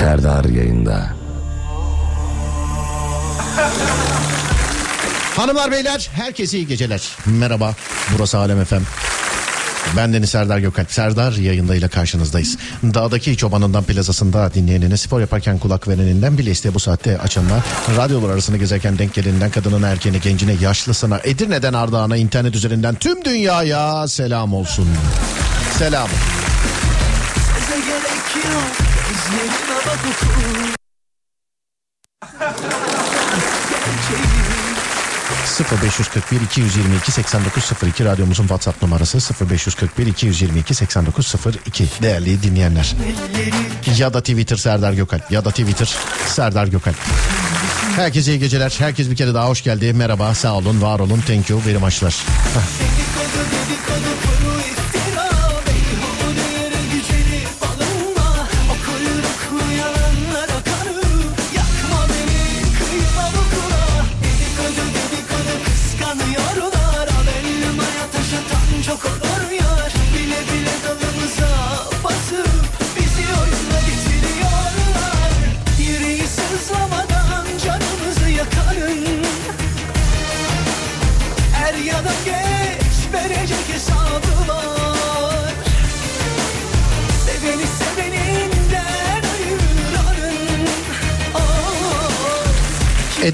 Serdar yayında. Hanımlar beyler herkese iyi geceler. Merhaba burası Alem Efem. Ben Deniz Serdar Gökalp. Serdar yayındayla karşınızdayız. Dağdaki çobanından plazasında dinleyenine spor yaparken kulak vereninden bile isteye bu saatte açanlar. Radyolar arasında gezerken denk geleninden kadının erkeğine gencine yaşlısına Edirne'den Ardahan'a internet üzerinden tüm dünyaya selam olsun. Selam. Yok Gözlerime bak oku 0541 222 8902 radyomuzun WhatsApp numarası 0541 222 8902 değerli dinleyenler. Ya da Twitter Serdar Gökalp ya da Twitter Serdar Gökalp. Herkese iyi geceler. Herkes bir kere daha hoş geldi. Merhaba, sağ olun, var olun. Thank you very much'lar.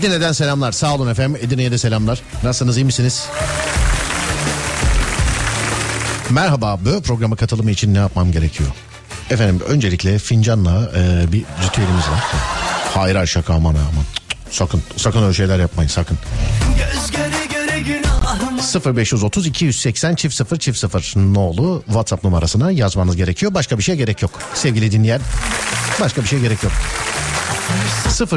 Edirne'den selamlar. Sağ olun efendim. Edirne'ye de selamlar. Nasılsınız, iyi misiniz? Merhaba, bu programa katılımı için ne yapmam gerekiyor? Efendim öncelikle fincanla e, bir ritüelimiz var. Hayır hayır şaka aman aman. Sakın, sakın öyle şeyler yapmayın sakın. Göz göre göre günahım 0530 280 çift 0 çift 0 nolu WhatsApp numarasına yazmanız gerekiyor. Başka bir şey gerek yok. Sevgili dinleyen başka bir şey gerek yok.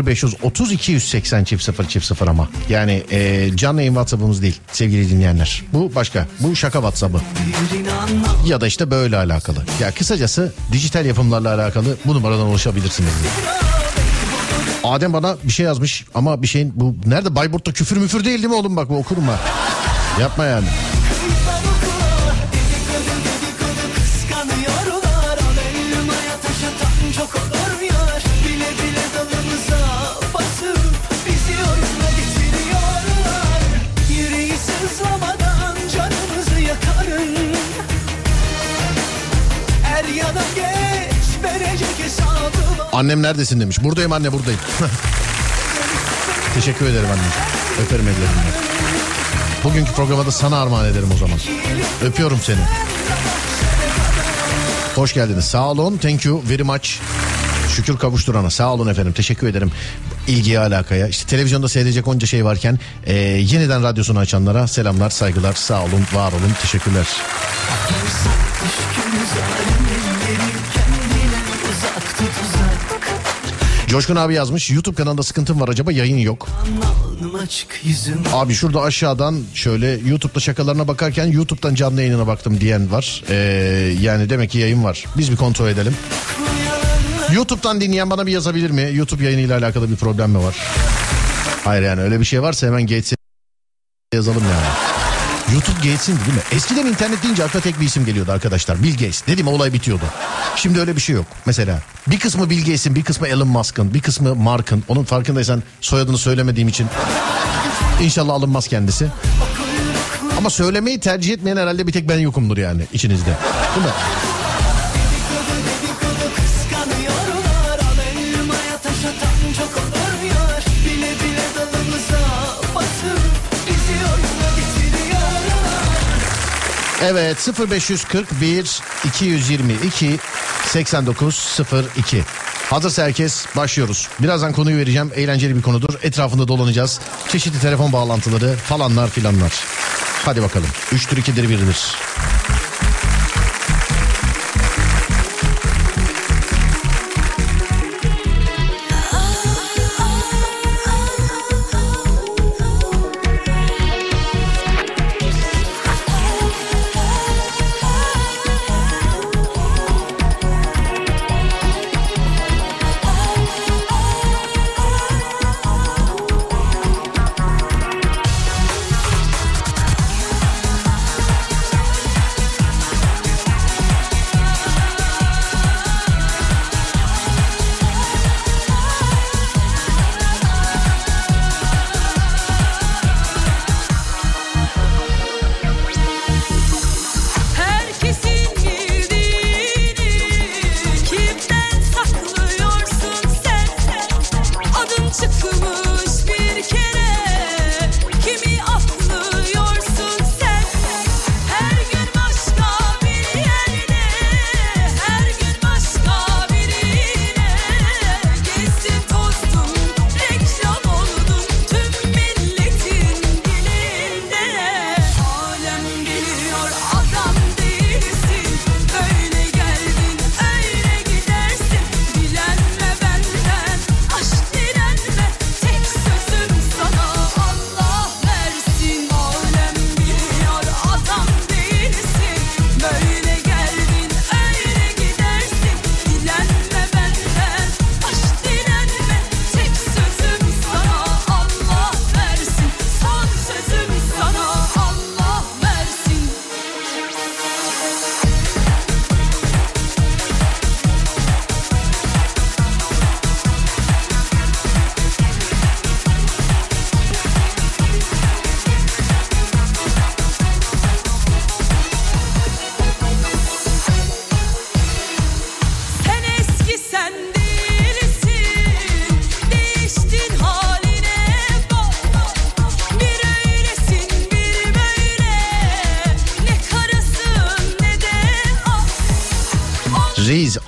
0530 280 çift 0 çift 0 ama. Yani e, canlı yayın WhatsApp'ımız değil sevgili dinleyenler. Bu başka. Bu şaka WhatsApp'ı. Ya da işte böyle alakalı. Ya kısacası dijital yapımlarla alakalı bu numaradan ulaşabilirsiniz. Adem bana bir şey yazmış ama bir şeyin bu nerede Bayburt'ta küfür müfür değil değil mi oğlum bak bu okurum ha. Yapma yani. Annem neredesin demiş. Buradayım anne buradayım. Teşekkür ederim anne. Öperim ellerinden. Bugünkü programa da sana armağan ederim o zaman. Öpüyorum seni. Hoş geldiniz. Sağ olun. Thank you very much. Şükür kavuşturana. Sağ olun efendim. Teşekkür ederim. İlgiye alakaya. İşte televizyonda seyredecek onca şey varken e, yeniden radyosunu açanlara selamlar, saygılar. Sağ olun, var olun. Teşekkürler. Coşkun abi yazmış. YouTube kanalında sıkıntım var acaba yayın yok. Abi şurada aşağıdan şöyle YouTube'da şakalarına bakarken YouTube'dan canlı yayınına baktım diyen var. Ee, yani demek ki yayın var. Biz bir kontrol edelim. YouTube'dan dinleyen bana bir yazabilir mi? YouTube yayınıyla alakalı bir problem mi var? Hayır yani öyle bir şey varsa hemen Gates'e yazalım yani. YouTube Gates'in değil mi? Eskiden internet deyince akla tek bir isim geliyordu arkadaşlar. Bill Gates. Dedim olay bitiyordu. Şimdi öyle bir şey yok. Mesela bir kısmı Bill Gates'in, bir kısmı Elon Musk'ın, bir kısmı Mark'ın. Onun farkındaysan soyadını söylemediğim için İnşallah alınmaz kendisi. Ama söylemeyi tercih etmeyen herhalde bir tek ben yokumdur yani içinizde. Değil mi? Evet 0541 222 8902. Hazırsa herkes başlıyoruz. Birazdan konuyu vereceğim. Eğlenceli bir konudur. Etrafında dolanacağız. Çeşitli telefon bağlantıları falanlar filanlar. Hadi bakalım. 3'tür 2'dir 1'dir.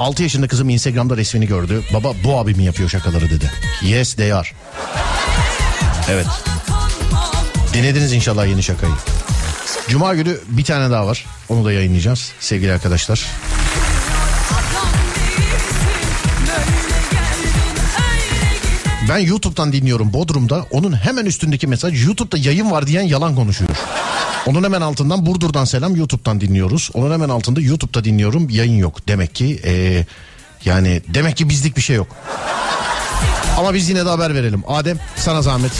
6 yaşında kızım Instagram'da resmini gördü. Baba bu abi mi yapıyor şakaları dedi. Yes they are. Evet. Dinlediniz inşallah yeni şakayı. Cuma günü bir tane daha var. Onu da yayınlayacağız sevgili arkadaşlar. Ben YouTube'dan dinliyorum Bodrum'da. Onun hemen üstündeki mesaj YouTube'da yayın var diyen yalan konuşuyor. Onun hemen altından Burdur'dan selam YouTube'dan dinliyoruz. Onun hemen altında YouTube'da dinliyorum yayın yok. Demek ki ee, yani demek ki bizlik bir şey yok. Ama biz yine de haber verelim. Adem sana zahmet.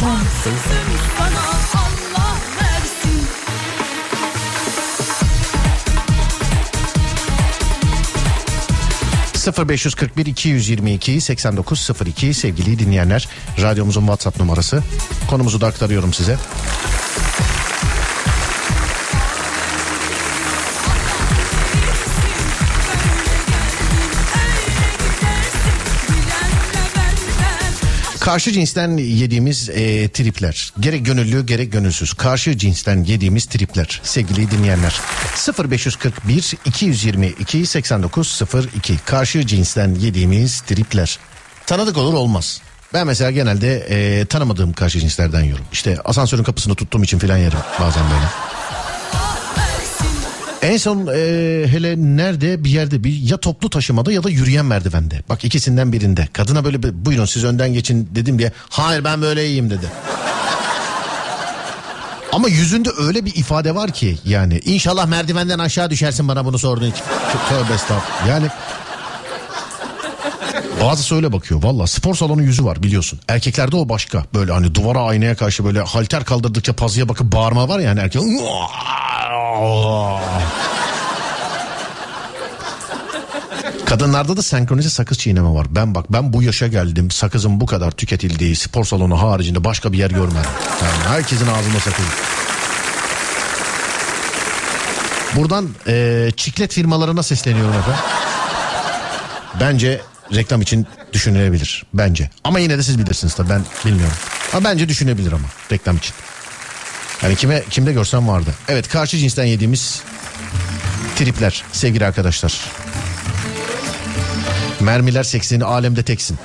Son 0541 222 8902 sevgili dinleyenler radyomuzun WhatsApp numarası. Konumuzu da aktarıyorum size. Karşı cinsten yediğimiz e, tripler gerek gönüllü gerek gönülsüz karşı cinsten yediğimiz tripler sevgili dinleyenler 0541 222 8902 karşı cinsten yediğimiz tripler tanıdık olur olmaz. Ben mesela genelde e, tanımadığım karşı cinslerden yiyorum. İşte asansörün kapısını tuttuğum için filan yerim bazen böyle. En son e, hele nerede bir yerde bir ya toplu taşımada ya da yürüyen merdivende. Bak ikisinden birinde. Kadına böyle bir, buyurun siz önden geçin dedim diye. Hayır ben böyle iyiyim dedi. Ama yüzünde öyle bir ifade var ki yani inşallah merdivenden aşağı düşersin bana bunu sorduğun için. Tövbe estağfurullah. Yani Bazısı öyle bakıyor valla spor salonu yüzü var biliyorsun. Erkeklerde o başka böyle hani duvara aynaya karşı böyle halter kaldırdıkça pazıya bakıp bağırma var ya hani erkek. Kadınlarda da senkronize sakız çiğneme var. Ben bak ben bu yaşa geldim sakızın bu kadar tüketildiği spor salonu haricinde başka bir yer görmedim. Yani herkesin ağzında sakız. Buradan e, çiklet firmalarına sesleniyorum efendim. Bence reklam için düşünülebilir. Bence. Ama yine de siz bilirsiniz tabii ben bilmiyorum. Ama bence düşünebilir ama reklam için. Yani kime kimde görsem vardı. Evet karşı cinsten yediğimiz tripler sevgili arkadaşlar. Mermiler seksini alemde teksin.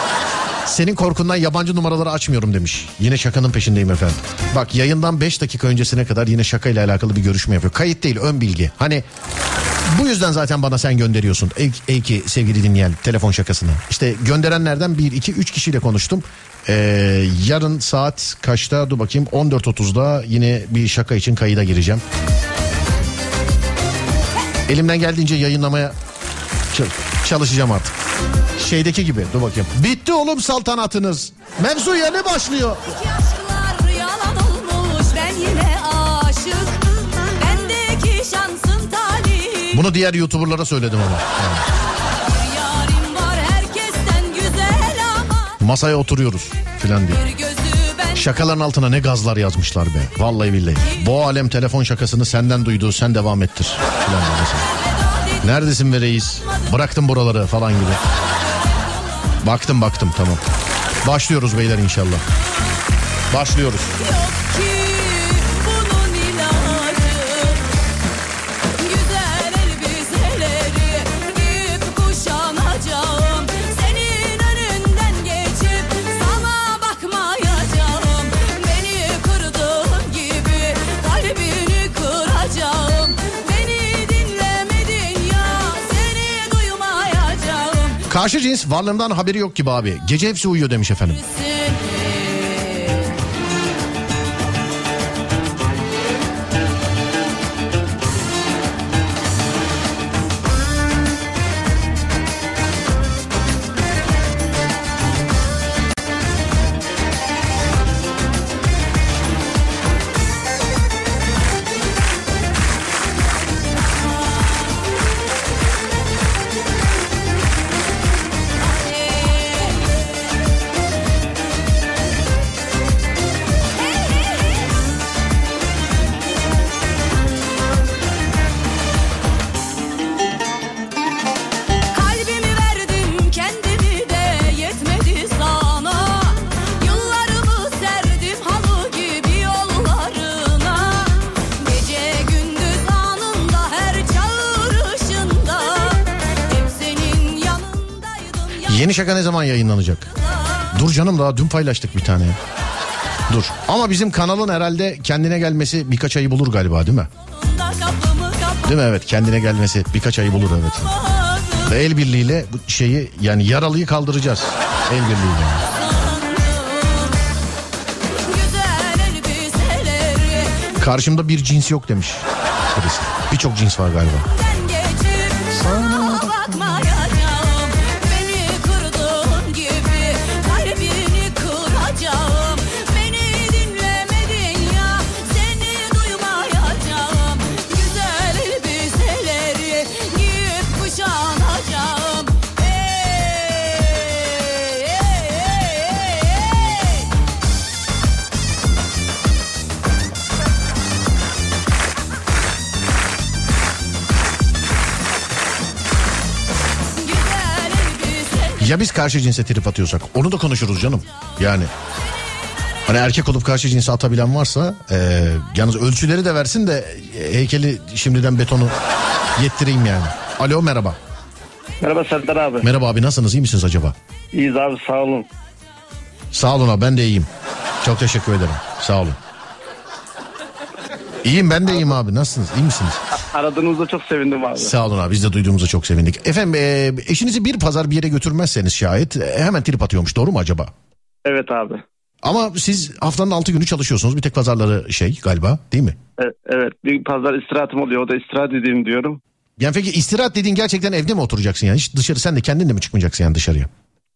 Senin korkundan yabancı numaraları açmıyorum demiş. Yine şakanın peşindeyim efendim. Bak yayından 5 dakika öncesine kadar yine şakayla alakalı bir görüşme yapıyor. Kayıt değil ön bilgi. Hani bu yüzden zaten bana sen gönderiyorsun. Ey, ey ki sevgili dinleyen telefon şakasını. İşte gönderenlerden 1, 2, 3 kişiyle konuştum. Ee, yarın saat kaçta dur bakayım 14.30'da yine bir şaka için kayıda gireceğim. Elimden geldiğince yayınlamaya çalışacağım artık. Şeydeki gibi dur bakayım. Bitti oğlum saltanatınız. Mevzu yeni başlıyor. Bunu diğer YouTuber'lara söyledim ama. Yani. Masaya oturuyoruz filan diye. Şakaların altına ne gazlar yazmışlar be. Vallahi billahi. Bu alem telefon şakasını senden duyduğu sen devam ettir. Mesela. Neredesin be reis? Bıraktım buraları falan gibi. Baktım baktım tamam. Başlıyoruz beyler inşallah. Başlıyoruz. yok Karşı cins varlığından haberi yok gibi abi. Gece hepsi uyuyor demiş efendim. Şaka ne zaman yayınlanacak? Dur canım daha dün paylaştık bir tane. Dur. Ama bizim kanalın herhalde kendine gelmesi birkaç ayı bulur galiba değil mi? Değil mi? Evet kendine gelmesi birkaç ayı bulur evet. Ve el birliğiyle bu şeyi yani yaralıyı kaldıracağız. El birliğiyle. Karşımda bir cins yok demiş. Birçok cins var galiba. sana Ya biz karşı cinse trip atıyorsak onu da konuşuruz canım. Yani hani erkek olup karşı cinse atabilen varsa e, yalnız ölçüleri de versin de heykeli şimdiden betonu yettireyim yani. Alo merhaba. Merhaba Serdar abi. Merhaba abi nasılsınız iyi misiniz acaba? İyiyiz abi sağ olun. Sağ olun abi ben de iyiyim. Çok teşekkür ederim sağ olun. İyiyim ben de iyiyim abi nasılsınız iyi misiniz? Aradığınızda çok sevindim abi. Sağ olun abi biz de duyduğumuza çok sevindik. Efendim e, eşinizi bir pazar bir yere götürmezseniz şayet e, hemen trip atıyormuş doğru mu acaba? Evet abi. Ama siz haftanın 6 günü çalışıyorsunuz. Bir tek pazarları şey galiba değil mi? E- Evet bir pazar istirahatım oluyor. O da istirahat edeyim diyorum. Yani peki istirahat dediğin gerçekten evde mi oturacaksın yani? Hiç dışarı sen de kendin de mi çıkmayacaksın yani dışarıya?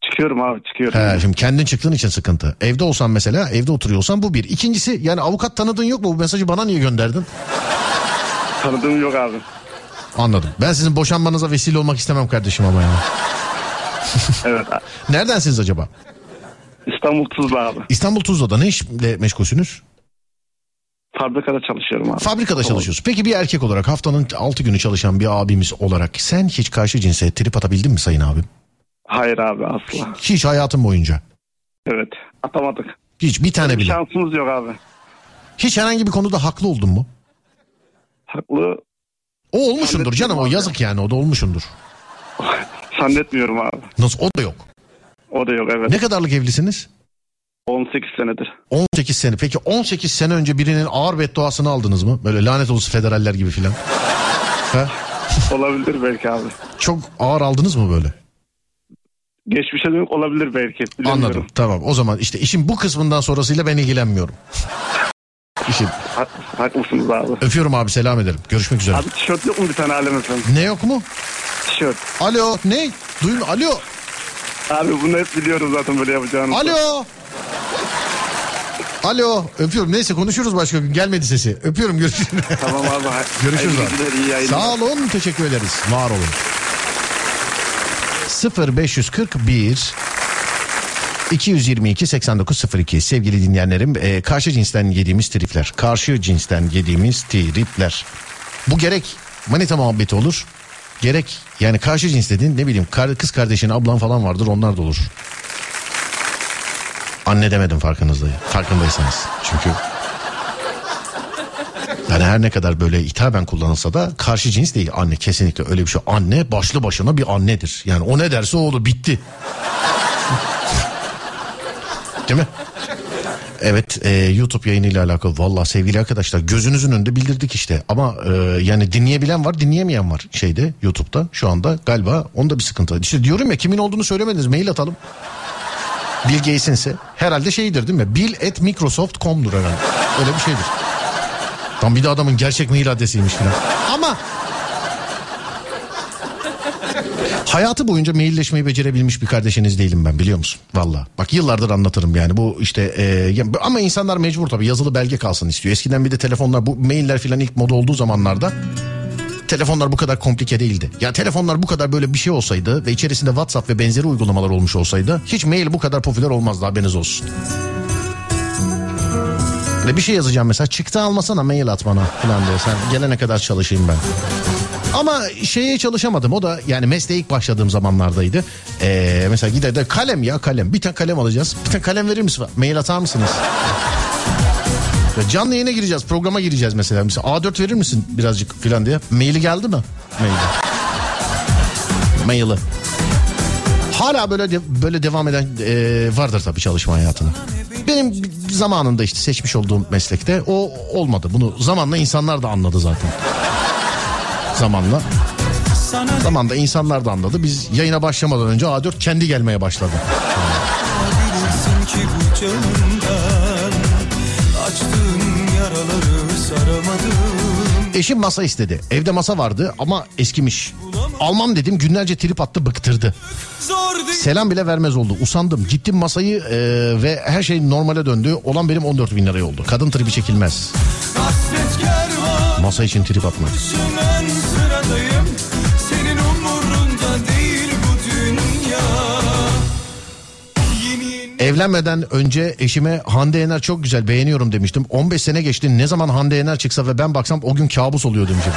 Çıkıyorum abi çıkıyorum. He, şimdi kendin çıktığın için sıkıntı. Evde olsan mesela evde oturuyorsan bu bir. İkincisi yani avukat tanıdığın yok mu? Bu mesajı bana niye gönderdin? Tanıdığım yok abi. Anladım. Ben sizin boşanmanıza vesile olmak istemem kardeşim ama ya. Evet abi. Neredensiniz acaba? İstanbul Tuzla abi. İstanbul Tuzla'da ne işle meşgulsünüz? Fabrikada çalışıyorum abi. Fabrikada çalışıyorsun. Peki bir erkek olarak haftanın 6 günü çalışan bir abimiz olarak sen hiç karşı cinse trip atabildin mi sayın abim? Hayır abi asla. Hiç hayatın boyunca. Evet atamadık. Hiç bir tane Bir bile. şansımız yok abi. Hiç herhangi bir konuda haklı oldun mu? Haklı O olmuşundur canım o yazık yani o da olmuşundur. zannetmiyorum abi. Nasıl o da yok. O da yok evet. Ne kadarlık evlisiniz? 18 senedir. 18 sene. Peki 18 sene önce birinin ağır bedduasını aldınız mı? Böyle lanet olsun federaller gibi filan. Olabilir belki abi. Çok ağır aldınız mı böyle? Geçmişe dönük olabilir belki. Anladım. Tamam. O zaman işte işin bu kısmından sonrasıyla ben ilgilenmiyorum. İşin. Ha- haklısınız abi. Öpüyorum abi selam ederim. Görüşmek üzere. Abi tişört yok mu bir tane alem efendim? Ne yok mu? Tişört. Alo ne? Duyun alo. Abi bunu hep biliyorum zaten böyle yapacağını. Alo. Alo. Öpüyorum. Neyse konuşuruz başka gün. Gelmedi sesi. Öpüyorum görüşürüz. Tamam abi. Görüşürüz abi. yayınlar. Sağ olun teşekkür ederiz. Var olun. 0541 222 8902 sevgili dinleyenlerim e, karşı cinsten yediğimiz tripler karşı cinsten yediğimiz tripler bu gerek manita muhabbeti olur gerek yani karşı cins dedin ne bileyim kız kardeşin ablan falan vardır onlar da olur anne demedim farkınızda farkındaysanız çünkü yani her ne kadar böyle hitaben kullanılsa da karşı cins değil anne kesinlikle öyle bir şey. Anne başlı başına bir annedir. Yani o ne derse o olur bitti. Değil mi? Evet e, YouTube yayınıyla alakalı valla sevgili arkadaşlar gözünüzün önünde bildirdik işte ama e, yani dinleyebilen var dinleyemeyen var şeyde YouTube'da şu anda galiba onda bir sıkıntı var. İşte diyorum ya kimin olduğunu söylemediniz mail atalım. Bill Gates'inse herhalde şeydir değil mi? Bill at Microsoft.com'dur herhalde. Öyle bir şeydir. Tam bir de adamın gerçek mail adresiymiş falan. Ama hayatı boyunca mailleşmeyi becerebilmiş bir kardeşiniz değilim ben biliyor musun? Valla. Bak yıllardır anlatırım yani bu işte e, ama insanlar mecbur tabii yazılı belge kalsın istiyor. Eskiden bir de telefonlar bu mailler falan ilk moda olduğu zamanlarda telefonlar bu kadar komplike değildi. Ya telefonlar bu kadar böyle bir şey olsaydı ve içerisinde WhatsApp ve benzeri uygulamalar olmuş olsaydı hiç mail bu kadar popüler olmazdı haberiniz olsun. Ne bir şey yazacağım mesela çıktı almasana mail at bana falan diye sen gelene kadar çalışayım ben. Ama şeye çalışamadım o da yani mesleğe ilk başladığım zamanlardaydı. Ee, mesela gider de kalem ya kalem bir tane kalem alacağız. Bir tane kalem verir misin? Mail atar mısınız? Canlı yayına gireceğiz programa gireceğiz mesela. Mesela A4 verir misin birazcık falan diye. Maili geldi mi? Maili. Maili. Hala böyle de- böyle devam eden e, vardır tabii çalışma hayatını. Benim zamanında işte seçmiş olduğum meslekte o olmadı. Bunu zamanla insanlar da anladı zaten. Zamanla. Zamanla insanlar da anladı. Biz yayına başlamadan önce A4 kendi gelmeye başladı. Eşim masa istedi. Evde masa vardı ama eskimiş. Almam dedim günlerce trip attı bıktırdı. Selam bile vermez oldu. Usandım. Gittim masayı e, ve her şey normale döndü. Olan benim 14 bin liraya oldu. Kadın tribi çekilmez. Masa için trip atmak. Evlenmeden önce eşime Hande Yener çok güzel beğeniyorum demiştim. 15 sene geçti. Ne zaman Hande Yener çıksa ve ben baksam o gün kabus oluyor demiş gerek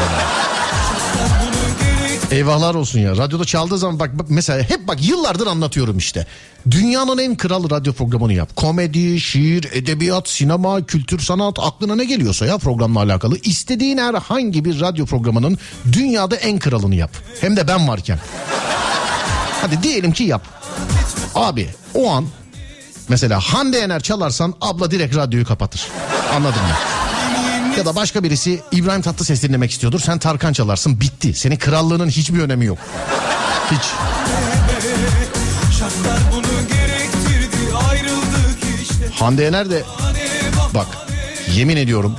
Eyvahlar olsun ya. Radyoda çaldığı zaman bak, bak mesela hep bak yıllardır anlatıyorum işte. Dünyanın en kral radyo programını yap. Komedi, şiir, edebiyat, sinema, kültür, sanat aklına ne geliyorsa ya programla alakalı. İstediğin herhangi bir radyo programının dünyada en kralını yap. Hem de ben varken. Hadi diyelim ki yap. Abi o an mesela Hande Yener çalarsan abla direkt radyoyu kapatır. Anladın mı? Ya da başka birisi İbrahim Tatlıses dinlemek istiyordur. Sen Tarkan çalarsın bitti. Senin krallığının hiçbir önemi yok. Hiç. Hande Yener de bak yemin ediyorum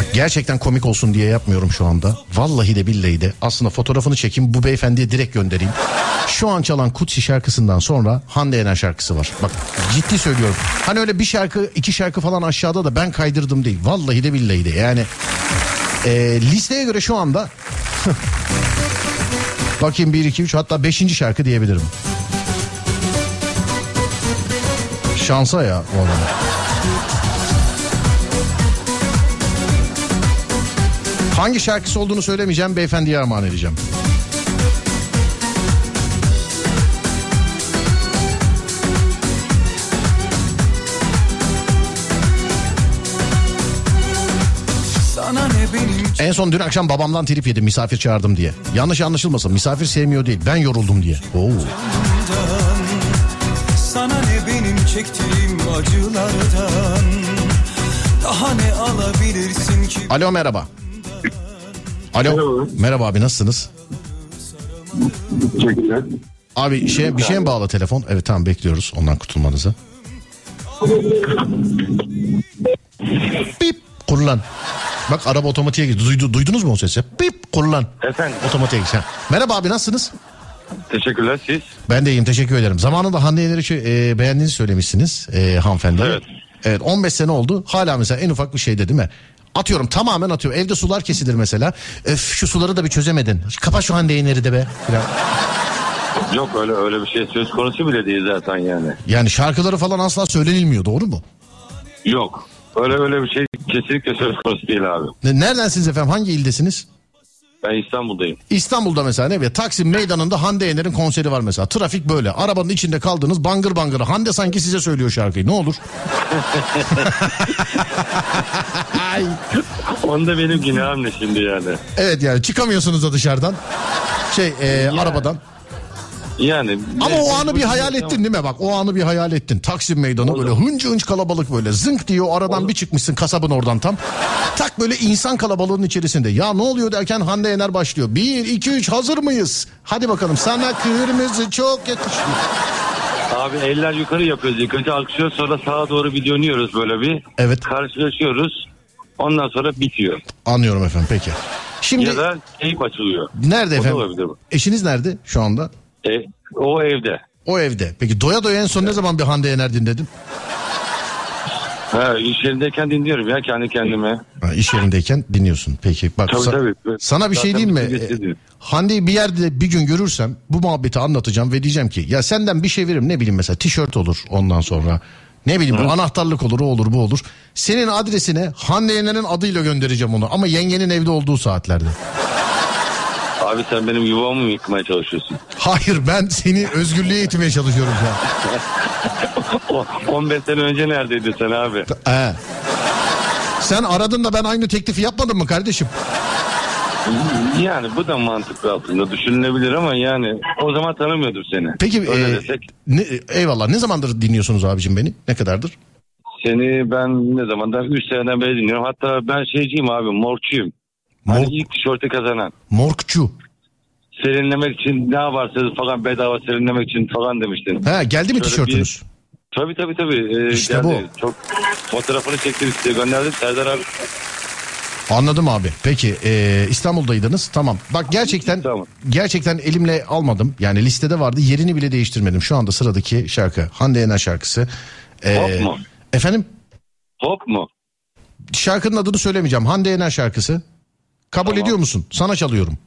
bak gerçekten komik olsun diye yapmıyorum şu anda. Vallahi de billahi de aslında fotoğrafını çekeyim bu beyefendiye direkt göndereyim. Şu an çalan Kutsi şarkısından sonra Hande Yener şarkısı var. Bak ciddi söylüyorum. Hani öyle bir şarkı iki şarkı falan aşağıda da ben kaydırdım değil. Vallahi de billahi de yani e, listeye göre şu anda bakayım 1 2 3 hatta 5. şarkı diyebilirim. Şansa ya o adam. Hangi şarkısı olduğunu söylemeyeceğim beyefendiye armağan edeceğim. En son dün akşam babamdan trip yedim misafir çağırdım diye. Yanlış anlaşılmasın misafir sevmiyor değil ben yoruldum diye. Oo. Sana ne benim çektiğim acılardan Daha ne alabilirsin ki Alo merhaba. Alo. Merhaba. Merhaba abi nasılsınız? Teşekkürler. Abi şey, bir şeye mi bağlı telefon? Evet tamam bekliyoruz ondan kurtulmanızı. Bip kurulan. Bak araba otomatiğe geçti. Duydu, duydunuz mu o sesi? Bip kurulan. Efendim. Otomatiğe. Ha. Merhaba abi nasılsınız? Teşekkürler siz. Ben de iyiyim teşekkür ederim. Zamanında Hande Yener'i şu- e, beğendiğinizi söylemişsiniz e, hanımefendi. Evet. Evet 15 sene oldu. Hala mesela en ufak bir şeyde değil mi? Atıyorum tamamen atıyorum. Evde sular kesilir mesela. Öf şu suları da bir çözemedin. Kapa şu Hande Yener'i de be. Falan. Yok öyle öyle bir şey söz konusu bile değil zaten yani. Yani şarkıları falan asla söylenilmiyor doğru mu? Yok. Öyle öyle bir şey kesinlikle söz konusu değil abi. Ne- Neredensiniz efendim? Hangi ildesiniz? Ben İstanbul'dayım. İstanbul'da mesela ne bileyim Taksim meydanında Hande Yener'in konseri var mesela. Trafik böyle. Arabanın içinde kaldınız bangır bangır. Hande sanki size söylüyor şarkıyı. Ne olur? Ay. Onda benim günahım ne şimdi yani? Evet yani çıkamıyorsunuz da dışarıdan. Şey e, arabadan. Yani. Ama o anı bir hayal ettin değil mi? Bak o anı bir hayal ettin. Taksim meydanı böyle hınca hınç kalabalık böyle. Zınk diye o aradan bir çıkmışsın kasabın oradan tam. Tak böyle insan kalabalığının içerisinde. Ya ne oluyor derken Hande Yener başlıyor. Bir, iki, üç hazır mıyız? Hadi bakalım sana kırmızı çok yakışıyor. Abi eller yukarı yapıyoruz. İlk önce alkışlıyoruz sonra sağa doğru bir dönüyoruz böyle bir. Evet. Karşılaşıyoruz. Ondan sonra bitiyor. Anlıyorum efendim peki. Şimdi Ya da teyip açılıyor. nerede O da efendim? olabilir. Eşiniz nerede şu anda? E, o evde. O evde. Peki doya doya en son ne zaman bir Hande Yener dinledin? Ha, iş yerindeyken dinliyorum ya kendi kendime. Ha, iş yerindeyken dinliyorsun. Peki bak Tabii, sa- tabii. sana bir şey Zaten diyeyim mi? Ee. Hande'yi bir yerde bir gün görürsem bu muhabbeti anlatacağım ve diyeceğim ki ya senden bir şey veririm ne bileyim mesela tişört olur ondan sonra. Ne bileyim bu anahtarlık olur o olur bu olur. Senin adresine Hande Yener'in adıyla göndereceğim onu ama yengenin evde olduğu saatlerde. Abi sen benim yuvamı mı yıkmaya çalışıyorsun? Hayır ben seni özgürlüğe itmeye çalışıyorum şu an. O- 15 sene önce neredeydin sen abi? Ee. Sen aradın da ben aynı teklifi yapmadım mı kardeşim? Yani bu da mantıklı aslında düşünülebilir ama yani o zaman tanımıyordum seni. Peki Öyle e, desek. ne, eyvallah ne zamandır dinliyorsunuz abicim beni? Ne kadardır? Seni ben ne zamandan 3 seneden beri dinliyorum. Hatta ben şeyciyim abi morçuyum. Hani Mor- ilk tişörtü kazanan. Morkçu. Serinlemek için ne yaparsınız falan bedava serinlemek için falan demiştin. Ha geldi mi Şöyle tişörtünüz? Tabii tabii tabii. Ee, İşte geldi. Çok fotoğrafını çektim size gönderdim. Serdar abi. Anladım abi. Peki e, İstanbul'daydınız. Tamam. Bak gerçekten Tamam. gerçekten elimle almadım. Yani listede vardı. Yerini bile değiştirmedim. Şu anda sıradaki şarkı Hande Yener şarkısı. E, Hop mu? Efendim? Hop mu? Şarkının adını söylemeyeceğim. Hande Yener şarkısı. Kabul Tamam. ediyor musun? Sana çalıyorum.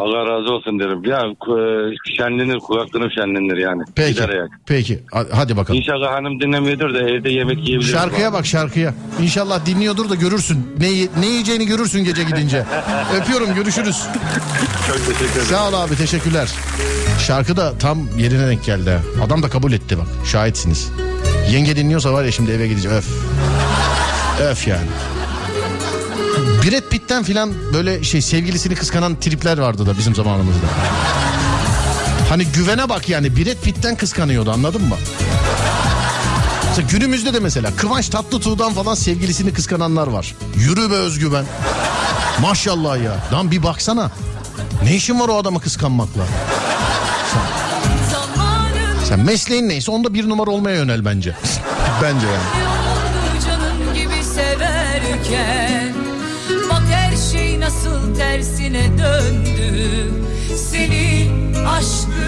Allah razı olsun derim. Ya ku- şenlenir kulaklığım şenlenir yani. Peki. Peki. Ha- Hadi bakalım. İnşallah hanım dinlemiyordur da evde yemek yiyebilir. Şarkıya bak şarkıya. İnşallah dinliyordur da görürsün. Ne, ne yiyeceğini görürsün gece gidince. Öpüyorum görüşürüz. Çok teşekkür ederim. Sağ ol abi teşekkürler. Şarkı da tam yerine denk geldi. Adam da kabul etti bak. Şahitsiniz. Yenge dinliyorsa var ya şimdi eve gideceğim. Öf. Öf yani. Brad Pitt'ten filan böyle şey sevgilisini kıskanan tripler vardı da bizim zamanımızda. Hani güvene bak yani Brad Pitt'ten kıskanıyordu anladın mı? Mesela günümüzde de mesela Kıvanç Tatlıtuğ'dan falan sevgilisini kıskananlar var. Yürü be özgüven. Maşallah ya. Lan bir baksana. Ne işin var o adamı kıskanmakla? Zamanın Sen mesleğin neyse onda bir numara olmaya yönel bence. bence yani. canın gibi severken tersine döndü Senin aşkın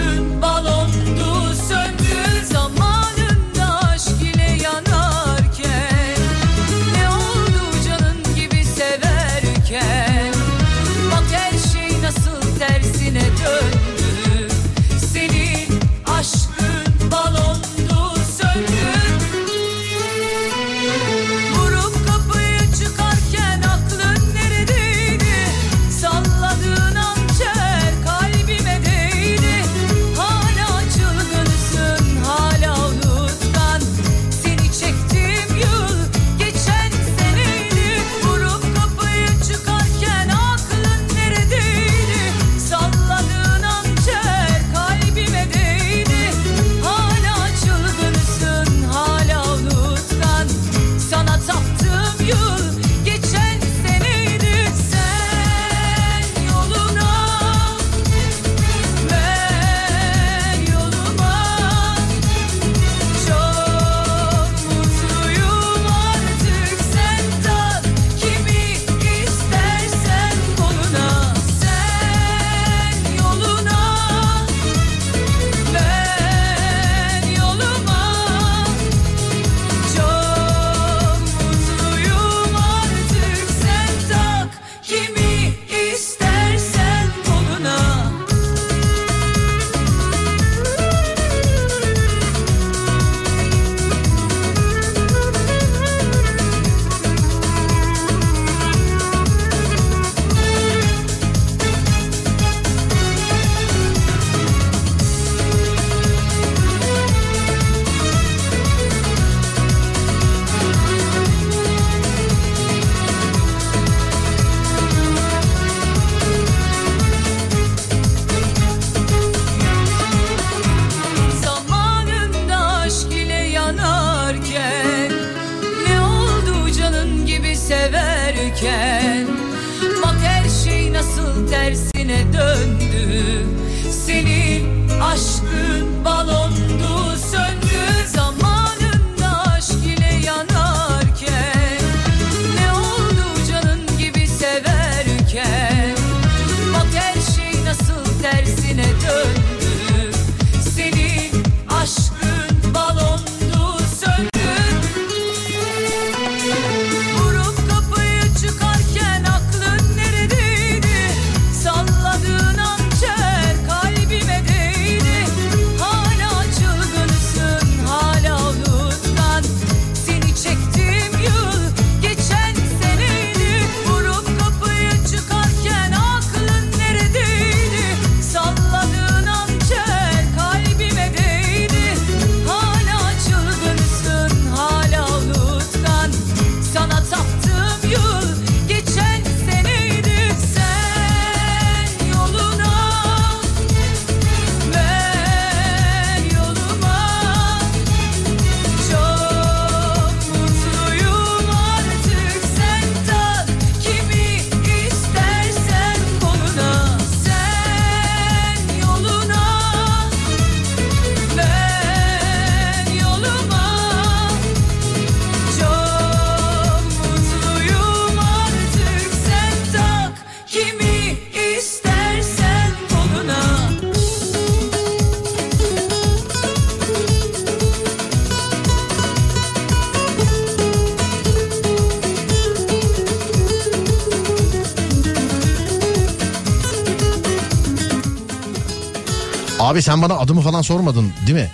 Abi sen bana adımı falan sormadın değil mi?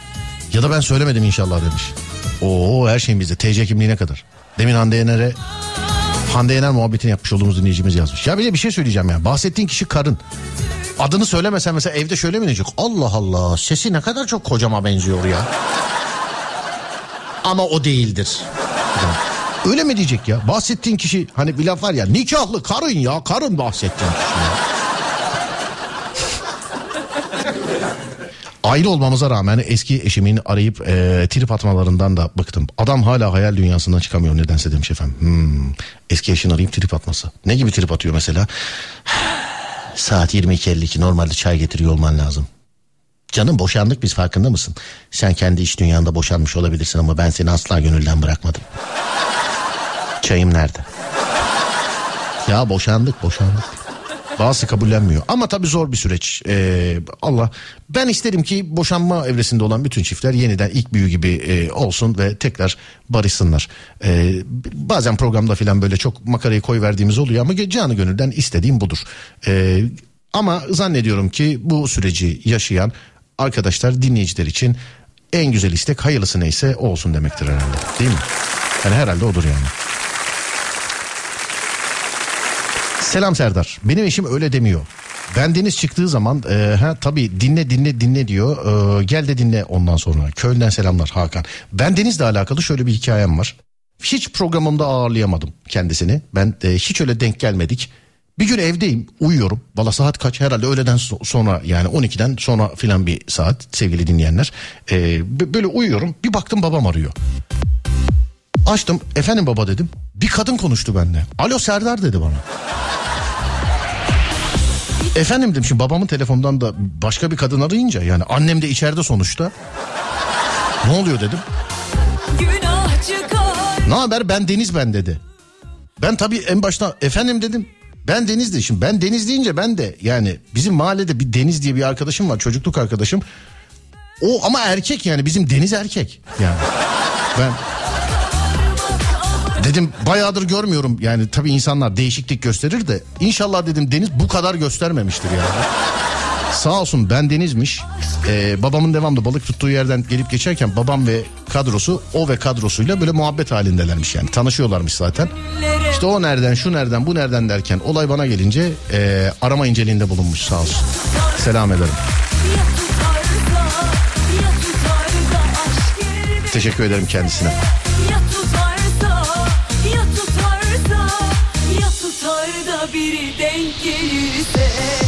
Ya da ben söylemedim inşallah demiş. Oo her şeyin bizde. TC kimliğine kadar. Demin Hande Yener'e Hande Yener muhabbetini yapmış olduğumuz dinleyicimiz yazmış. Ya bir de bir şey söyleyeceğim ya. Bahsettiğin kişi karın. Adını söylemesen mesela evde şöyle mi diyecek? Allah Allah sesi ne kadar çok kocama benziyor ya. Ama o değildir. Öyle mi diyecek ya? Bahsettiğin kişi hani bir laf var ya nikahlı karın ya karın bahsettiğin kişi ya. Aile olmamıza rağmen eski eşimin arayıp e, trip atmalarından da bıktım. Adam hala hayal dünyasından çıkamıyor nedense demiş efendim. Hmm, eski eşin arayıp trip atması. Ne gibi trip atıyor mesela? Saat 22.52 normalde çay getiriyor olman lazım. Canım boşandık biz farkında mısın? Sen kendi iş dünyanda boşanmış olabilirsin ama ben seni asla gönülden bırakmadım. Çayım nerede? Ya boşandık boşandık. Bazısı kabullenmiyor. Ama tabii zor bir süreç. Ee, Allah ben isterim ki boşanma evresinde olan bütün çiftler yeniden ilk büyü gibi e, olsun ve tekrar barışsınlar. Ee, bazen programda falan böyle çok makarayı koy verdiğimiz oluyor ama canı gönülden istediğim budur. Ee, ama zannediyorum ki bu süreci yaşayan arkadaşlar dinleyiciler için en güzel istek hayırlısı neyse olsun demektir herhalde. Değil mi? Yani herhalde odur yani. Selam Serdar. Benim eşim öyle demiyor. Ben deniz çıktığı zaman e, ha tabii dinle dinle dinle diyor. E, gel de dinle ondan sonra. Köln'den selamlar Hakan. Ben denizle alakalı şöyle bir hikayem var. Hiç programımda ağırlayamadım kendisini. Ben e, hiç öyle denk gelmedik. Bir gün evdeyim uyuyorum. Valla saat kaç herhalde öğleden so- sonra yani 12'den sonra filan bir saat sevgili dinleyenler. E, b- böyle uyuyorum bir baktım babam arıyor. Açtım efendim baba dedim. Bir kadın konuştu benimle. Alo Serdar dedi bana. Efendim dedim şimdi babamın telefonundan da başka bir kadın arayınca yani annem de içeride sonuçta. Ne oluyor dedim. Ne haber ben Deniz ben dedi. Ben tabii en başta efendim dedim. Ben Deniz de şimdi ben Deniz deyince ben de yani bizim mahallede bir Deniz diye bir arkadaşım var çocukluk arkadaşım. O ama erkek yani bizim Deniz erkek yani. Ben dedim bayağıdır görmüyorum yani tabii insanlar değişiklik gösterir de inşallah dedim Deniz bu kadar göstermemiştir yani. Sağ olsun ben Deniz'miş. Ee, babamın devamlı balık tuttuğu yerden gelip geçerken babam ve kadrosu o ve kadrosuyla böyle muhabbet halindelermiş yani. Tanışıyorlarmış zaten. İşte o nereden şu nereden bu nereden derken olay bana gelince e, arama inceliğinde bulunmuş sağ olsun. Selam ederim. Teşekkür ederim kendisine. Biri denk gelirse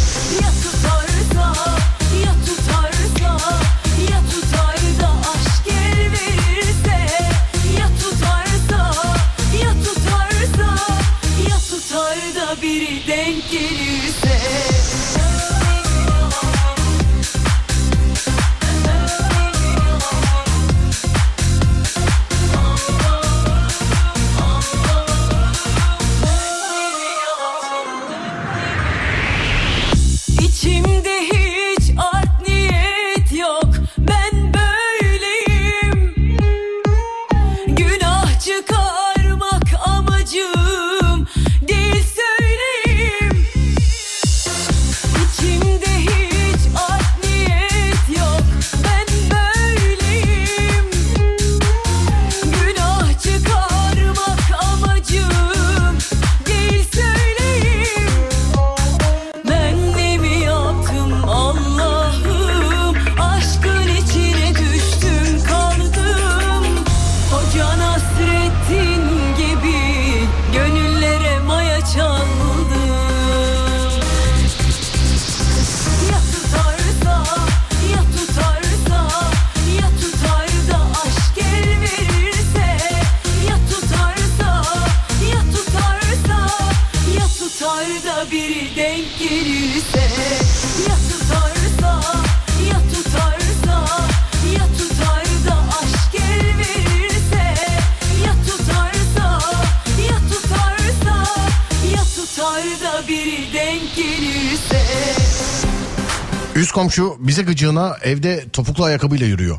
komşu bize gıcığına evde topuklu ayakkabıyla yürüyor.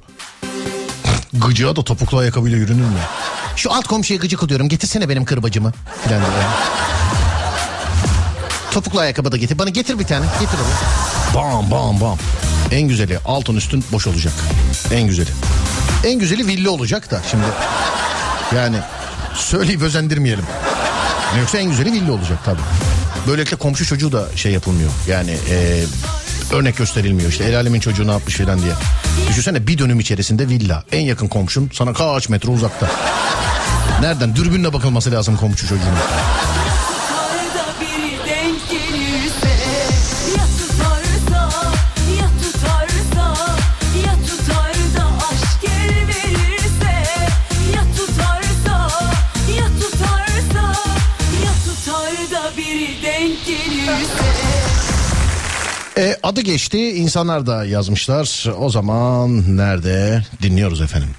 Gıcığa da topuklu ayakkabıyla yürünür mü? Şu alt komşuya gıcık oluyorum getirsene benim kırbacımı. Filan diye. Topuklu ayakkabı da getir. Bana getir bir tane. Getir onu. Bam bam bam. En güzeli altın üstün boş olacak. En güzeli. En güzeli villa olacak da şimdi. Yani söyleyip özendirmeyelim. Yoksa en güzeli villa olacak tabii. Böylelikle komşu çocuğu da şey yapılmıyor. Yani e, örnek gösterilmiyor işte el alemin çocuğu ne yapmış filan diye. Düşünsene bir dönüm içerisinde villa. En yakın komşun sana kaç metre uzakta. Nereden? Dürbünle bakılması lazım komşu çocuğuna. Geçti insanlar da yazmışlar. O zaman nerede? Dinliyoruz efendim.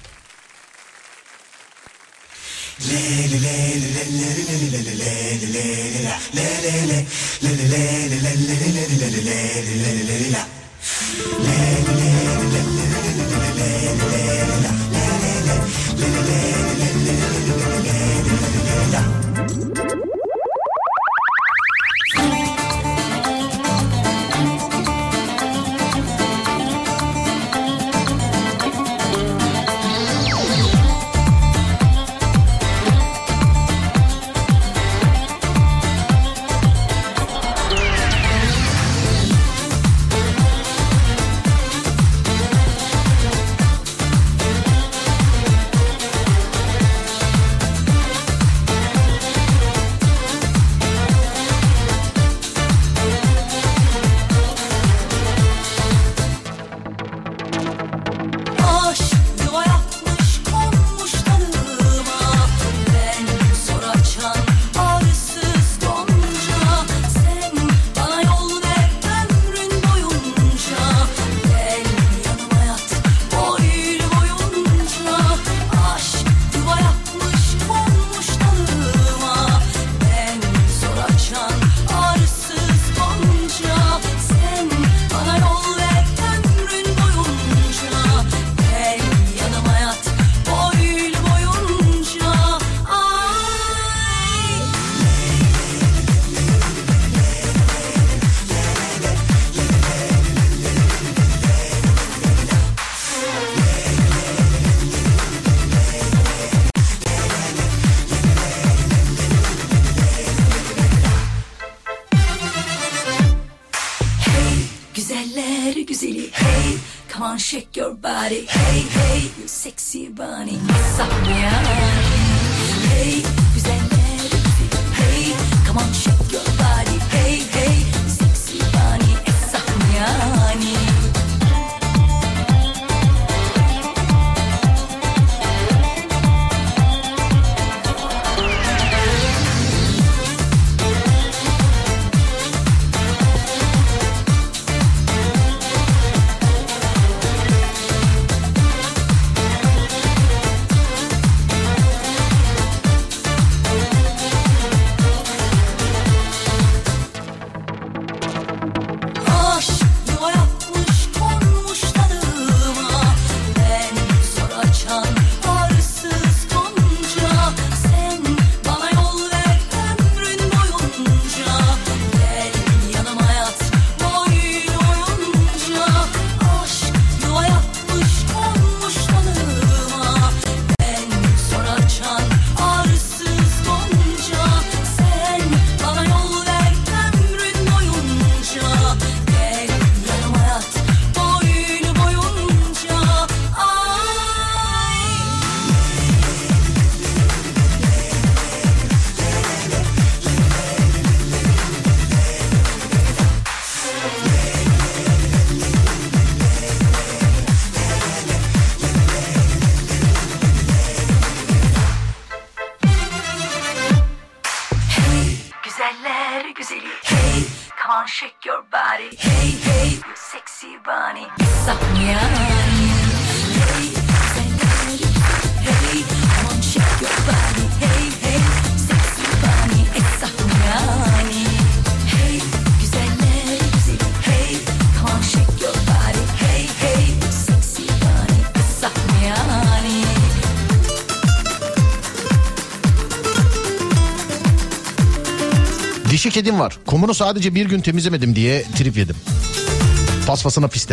Kedim var. Kumunu sadece bir gün temizlemedim diye trip yedim. Paspasına pis.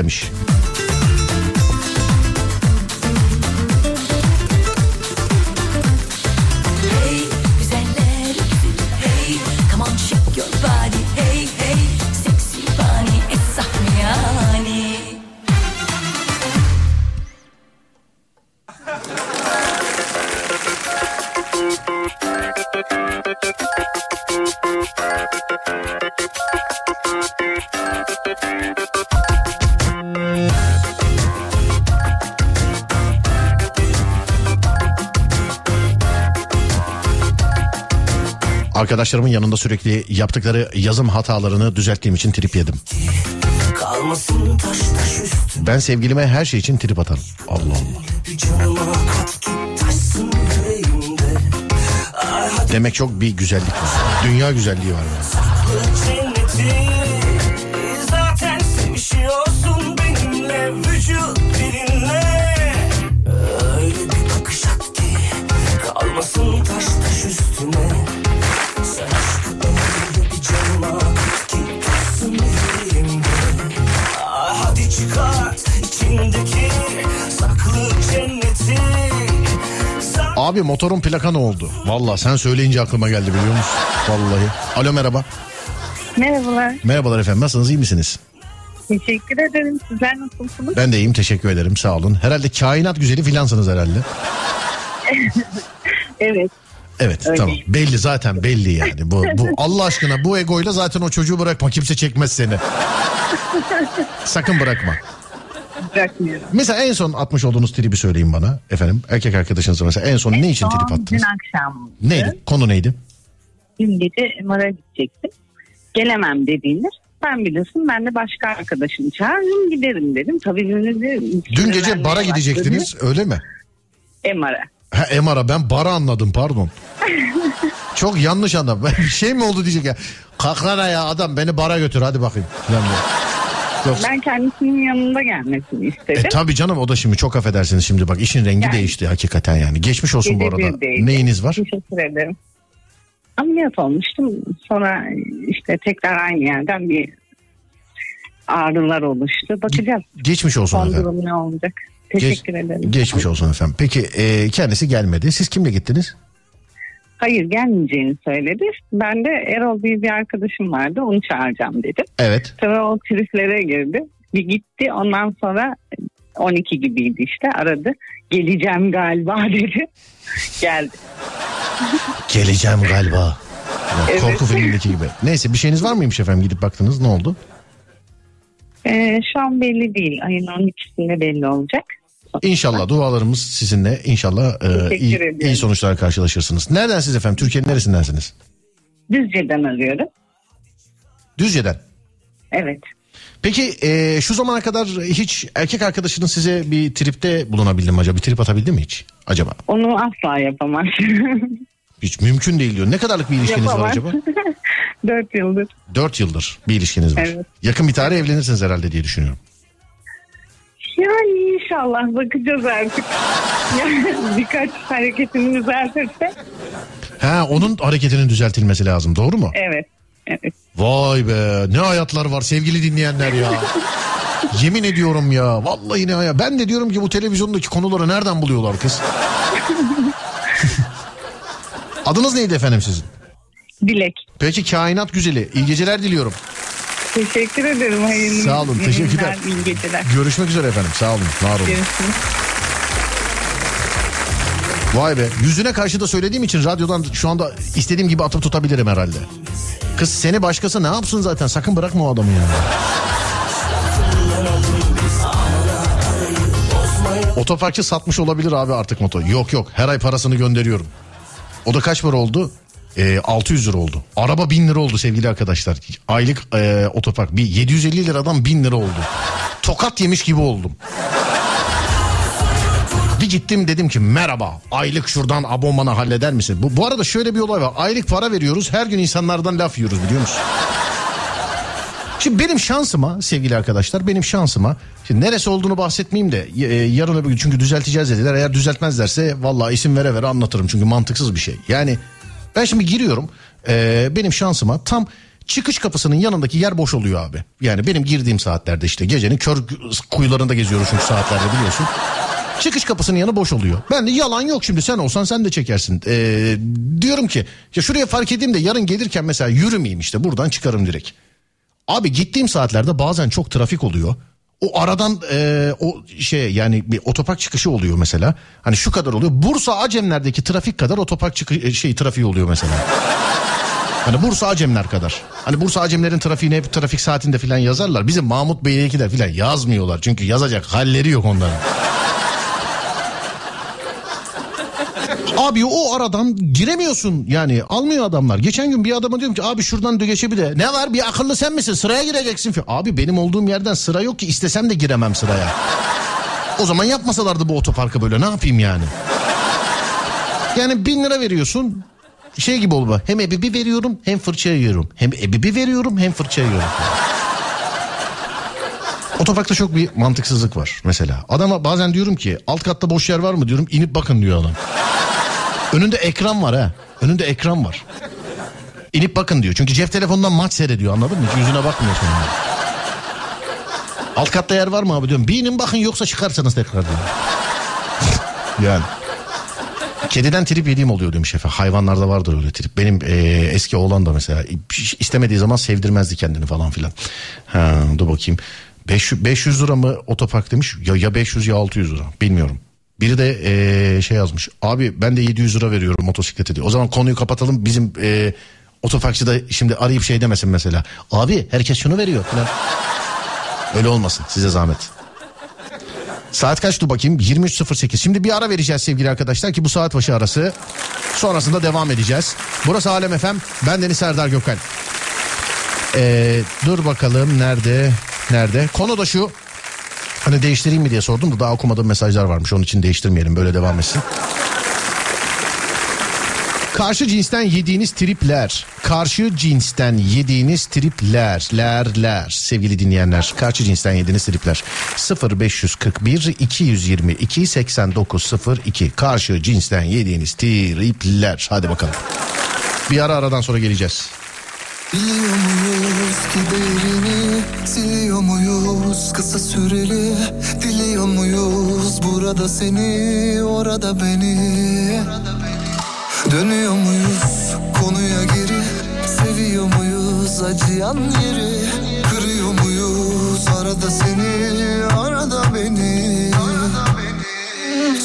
Arkadaşlarımın yanında sürekli yaptıkları yazım hatalarını düzelttiğim için trip yedim. Ben sevgilime her şey için trip atarım. Allah Allah. Demek çok bir güzellik var. Dünya güzelliği var. yani. Abi motorun plaka ne oldu? Valla sen söyleyince aklıma geldi biliyor musun? Vallahi. Alo merhaba. Merhabalar. Merhabalar efendim nasılsınız iyi misiniz? Teşekkür ederim. Sizler nasılsınız? Ben de iyiyim teşekkür ederim sağ olun. Herhalde kainat güzeli filansınız herhalde. Evet. Evet Öyle. tamam belli zaten belli yani. Bu, bu Allah aşkına bu egoyla zaten o çocuğu bırakma kimse çekmez seni. Sakın bırakma. Mesela en son atmış olduğunuz tribi söyleyin bana efendim. Erkek arkadaşınız mesela en son ne için trip Son attınız? Dün akşam. Neydi? Konu neydi? Dün gece MR'a gidecektim. Gelemem dediğinde ben biliyorsun ben de başka arkadaşımı çağırırım giderim dedim. Tabii dün de Dün gece bara gidecektiniz öyle mi? MR'a. Ha Emara ben bara anladım pardon. Çok yanlış anladım. Bir şey mi oldu diyecek ya. Kalk lan ya adam beni bara götür hadi bakayım. Yoksa- Ben kendisinin yanında gelmesini istedim. E tabii canım o da şimdi çok affedersiniz şimdi bak işin rengi Yani. değişti hakikaten yani. Geçmiş olsun bu arada. Neyiniz var? Teşekkür ederim. Ameliyat olmuştum. Sonra işte tekrar aynı yerden bir ağrılar oluştu. Bakacağız Geçmiş olsun son efendim. durum ne olacak. Geç- Teşekkür ederim. Geçmiş olsun efendim. Peki e, kendisi gelmedi. Siz kimle gittiniz? Hayır gelmeyeceğini söyledi. Ben de Erol diye bir arkadaşım vardı onu çağıracağım dedim. Evet. Tabii o triplere girdi. Bir gitti ondan sonra 12 gibiydi işte aradı. Geleceğim galiba dedi. Geldi. Geleceğim galiba. Evet. Korku filmindeki gibi. Neyse bir şeyiniz var mıymış efendim gidip baktınız ne oldu? Ee, şu an belli değil. Ayın 12'sinde belli olacak. İnşallah dualarımız sizinle inşallah e, iyi, ediyorum. iyi sonuçlar karşılaşırsınız. Nereden siz efendim? Türkiye'nin neresindensiniz? Düzce'den arıyorum. Düzce'den. Evet. Peki e, şu zamana kadar hiç erkek arkadaşınız size bir tripte bulunabildi mi acaba? Bir trip atabildi mi hiç acaba? Onu asla yapamaz. Hiç mümkün değil diyor. Ne kadarlık bir ilişkiniz var yapamaz. acaba? 4 yıldır. Dört yıldır bir ilişkiniz var. Evet. Yakın bir tarih evlenirsiniz herhalde diye düşünüyorum. Yani inşallah bakacağız artık. Yani birkaç hareketini düzeltirse. Ha onun hareketinin düzeltilmesi lazım doğru mu? Evet. Evet. Vay be ne hayatlar var sevgili dinleyenler ya. Yemin ediyorum ya vallahi ne ya. Ben de diyorum ki bu televizyondaki konuları nereden buluyorlar kız? Adınız neydi efendim sizin? Dilek. Peki kainat güzeli. İyi geceler diliyorum. Teşekkür ederim. Hayırlı Sağ olun, teşekkürler. yayınlar, İyi geceler. Görüşmek üzere efendim. Sağ olun. Var olun. Görüşürüz. Vay be. Yüzüne karşı da söylediğim için radyodan şu anda istediğim gibi atıp tutabilirim herhalde. Kız seni başkası ne yapsın zaten? Sakın bırakma o adamı ya. Otoparkçı satmış olabilir abi artık motor. Yok yok her ay parasını gönderiyorum. O da kaç para oldu? Ee, 600 lira oldu. Araba 1000 lira oldu sevgili arkadaşlar. Aylık e, otopark bir 750 liradan 1000 lira oldu. Tokat yemiş gibi oldum. Bir gittim dedim ki merhaba aylık şuradan abonmanı halleder misin? Bu, bu arada şöyle bir olay var. Aylık para veriyoruz her gün insanlardan laf yiyoruz biliyor musun? Şimdi benim şansıma sevgili arkadaşlar benim şansıma şimdi neresi olduğunu bahsetmeyeyim de e, yarın öbür gün çünkü düzelteceğiz dediler. Eğer düzeltmezlerse vallahi isim vere vere anlatırım çünkü mantıksız bir şey. Yani ben şimdi giriyorum e, benim şansıma tam çıkış kapısının yanındaki yer boş oluyor abi. Yani benim girdiğim saatlerde işte gecenin kör kuyularında geziyoruz çünkü saatlerde biliyorsun. Çıkış kapısının yanı boş oluyor. Ben de yalan yok şimdi sen olsan sen de çekersin. Ee, diyorum ki ya şuraya fark edeyim de yarın gelirken mesela yürümeyeyim işte buradan çıkarım direkt. Abi gittiğim saatlerde bazen çok trafik oluyor. O aradan e, o şey yani bir otopark çıkışı oluyor mesela. Hani şu kadar oluyor. Bursa Acemler'deki trafik kadar otopark çıkı şey trafiği oluyor mesela. Hani Bursa Acemler kadar. Hani Bursa Acemlerin trafiğini hep trafik saatinde filan yazarlar. Bizim Mahmut Bey'dekiler filan yazmıyorlar. Çünkü yazacak halleri yok onların. Abi o aradan giremiyorsun yani almıyor adamlar. Geçen gün bir adama diyorum ki abi şuradan da geçebilir. Ne var bir akıllı sen misin sıraya gireceksin. Abi benim olduğum yerden sıra yok ki istesem de giremem sıraya. O zaman yapmasalardı bu otoparkı böyle ne yapayım yani. Yani bin lira veriyorsun şey gibi olma. Hem ebibi veriyorum hem fırça yiyorum. Hem ebibi veriyorum hem fırça yiyorum. Otoparkta çok bir mantıksızlık var mesela. Adama bazen diyorum ki alt katta boş yer var mı diyorum inip bakın diyor adam. Önünde ekran var ha. Önünde ekran var. İnip bakın diyor. Çünkü cep telefonundan maç seyrediyor anladın mı? Yüzüne bakmıyor sonra. Alt katta yer var mı abi diyorum. Bir inin bakın yoksa çıkarsanız tekrar diyor. yani. Kediden trip yediğim oluyor demiş şefe. Hayvanlarda vardır öyle trip. Benim e, eski oğlan da mesela istemediği zaman sevdirmezdi kendini falan filan. Ha, dur bakayım. 500, 500 lira mı otopark demiş? Ya, ya 500 ya 600 lira bilmiyorum. Biri de e, şey yazmış. Abi ben de 700 lira veriyorum motosiklete diyor. O zaman konuyu kapatalım. Bizim e, otoparkçı da şimdi arayıp şey demesin mesela. Abi herkes şunu veriyor falan. Öyle olmasın size zahmet. Saat kaç dur bakayım 23.08 şimdi bir ara vereceğiz sevgili arkadaşlar ki bu saat başı arası sonrasında devam edeceğiz. Burası Alem FM ben Deniz Serdar Gökal. Ee, dur bakalım nerede nerede konu da şu hani değiştireyim mi diye sordum da daha okumadığım mesajlar varmış onun için değiştirmeyelim böyle devam etsin. Karşı cinsten yediğiniz tripler. Karşı cinsten yediğiniz tripler. Ler sevgili dinleyenler. Karşı cinsten yediğiniz tripler. 0541 222 8902. Karşı cinsten yediğiniz tripler. Hadi bakalım. Bir ara aradan sonra geleceğiz. Biliyor muyuz ki değerini Siliyor muyuz kısa süreli? Diliyor muyuz burada seni Orada beni? Dönüyor muyuz konuya geri? Seviyor muyuz acıyan yeri? Kırıyor muyuz arada seni Arada beni?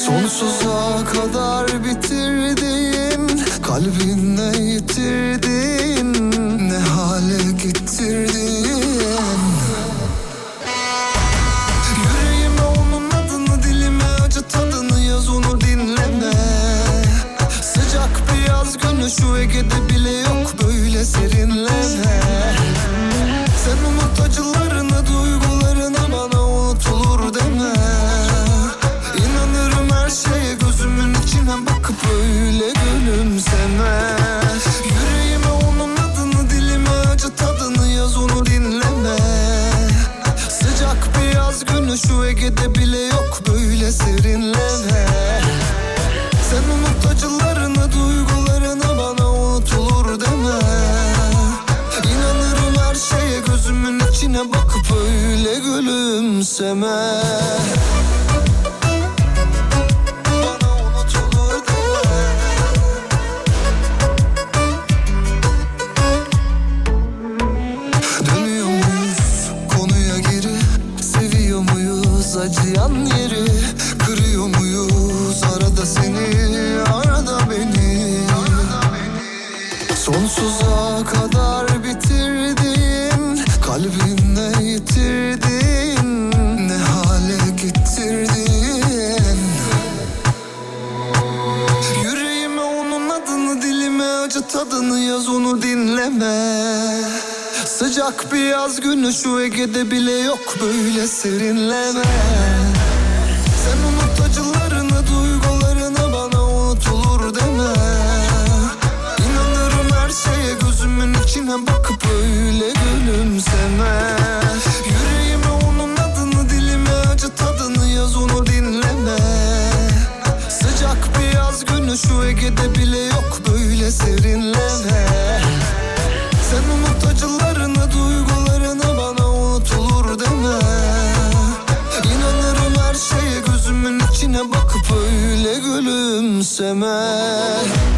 Sonsuza kadar bitirdin Kalbinle yitirdin Yüreğime onun adını dilime acı tadını yaz onu dinleme. Sıcak bir yaz günü şu Ege'de bile yok böyle serinleme gülümseme yaz onu dinleme. Sıcak bir yaz günü şu Ege'de bile yok böyle serinleme. Sen unut acılarını duygularını bana unutulur deme. İnanırım her şeye gözümün içine bakıp öyle gülümseme gülümseme.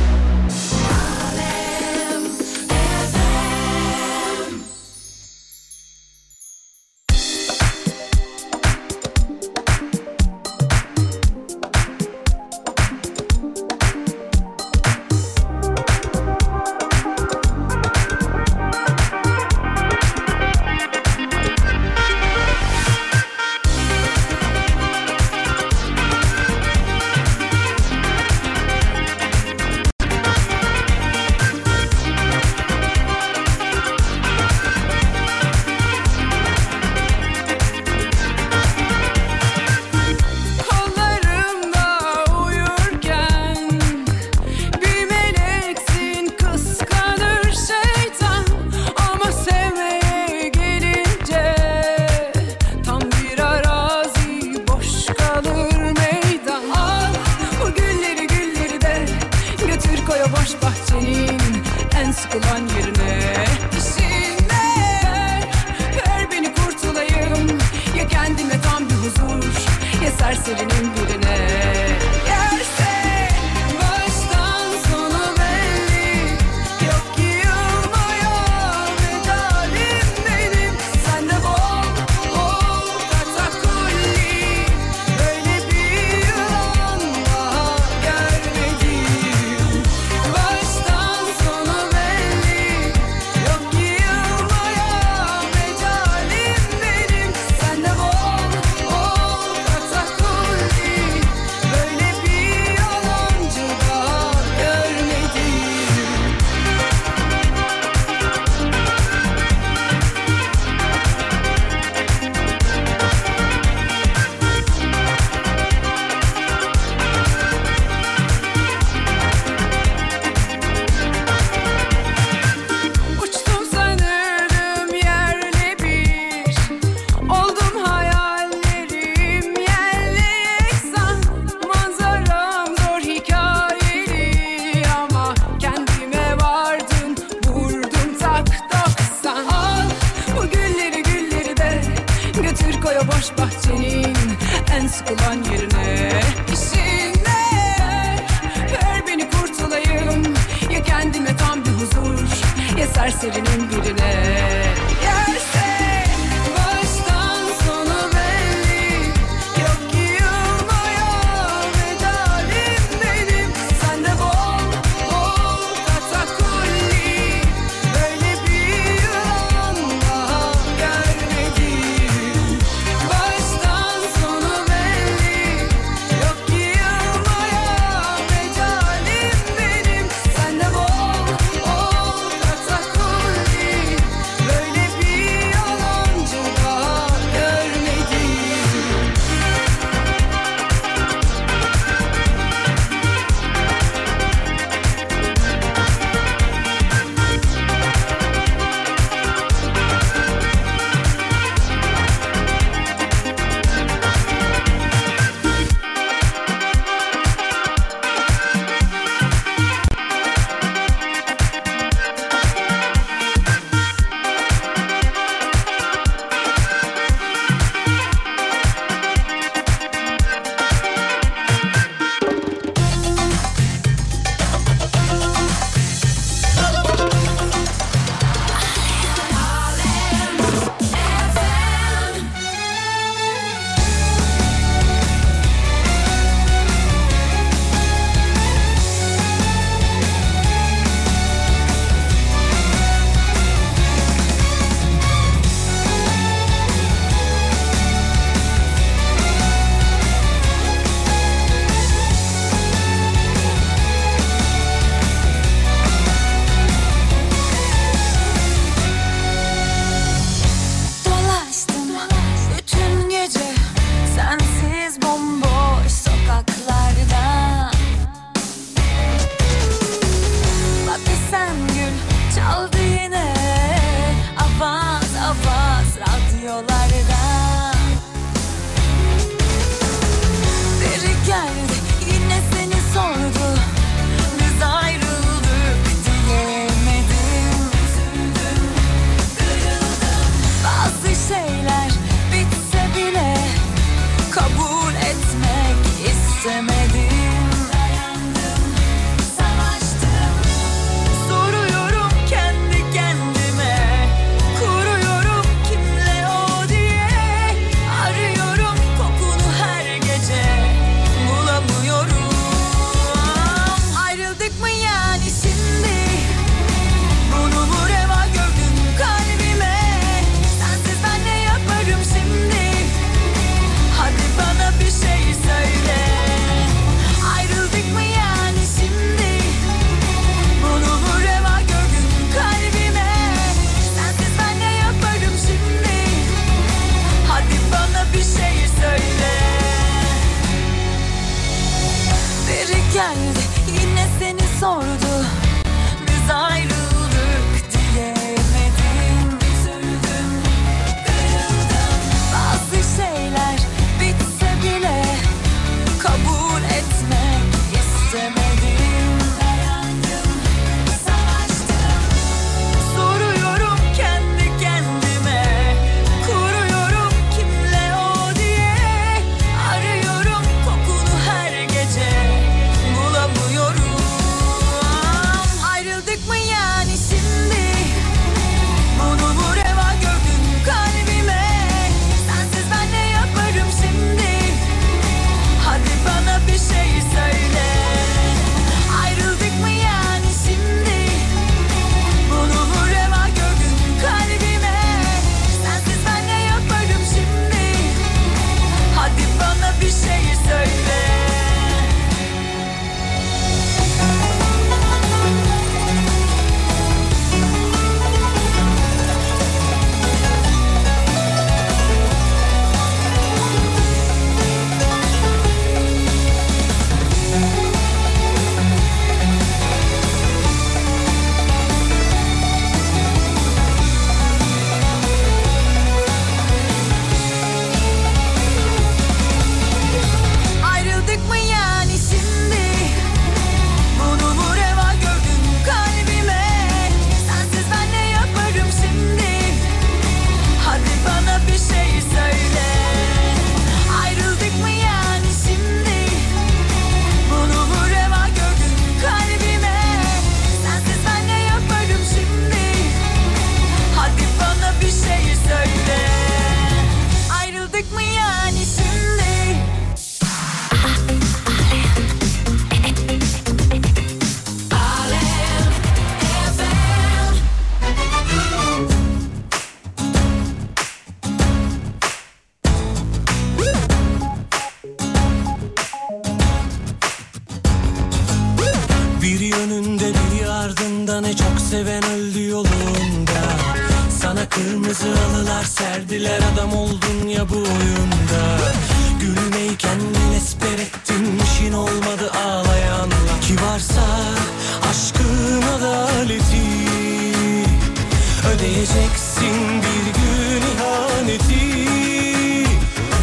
Göreceksin bir gün ihaneti.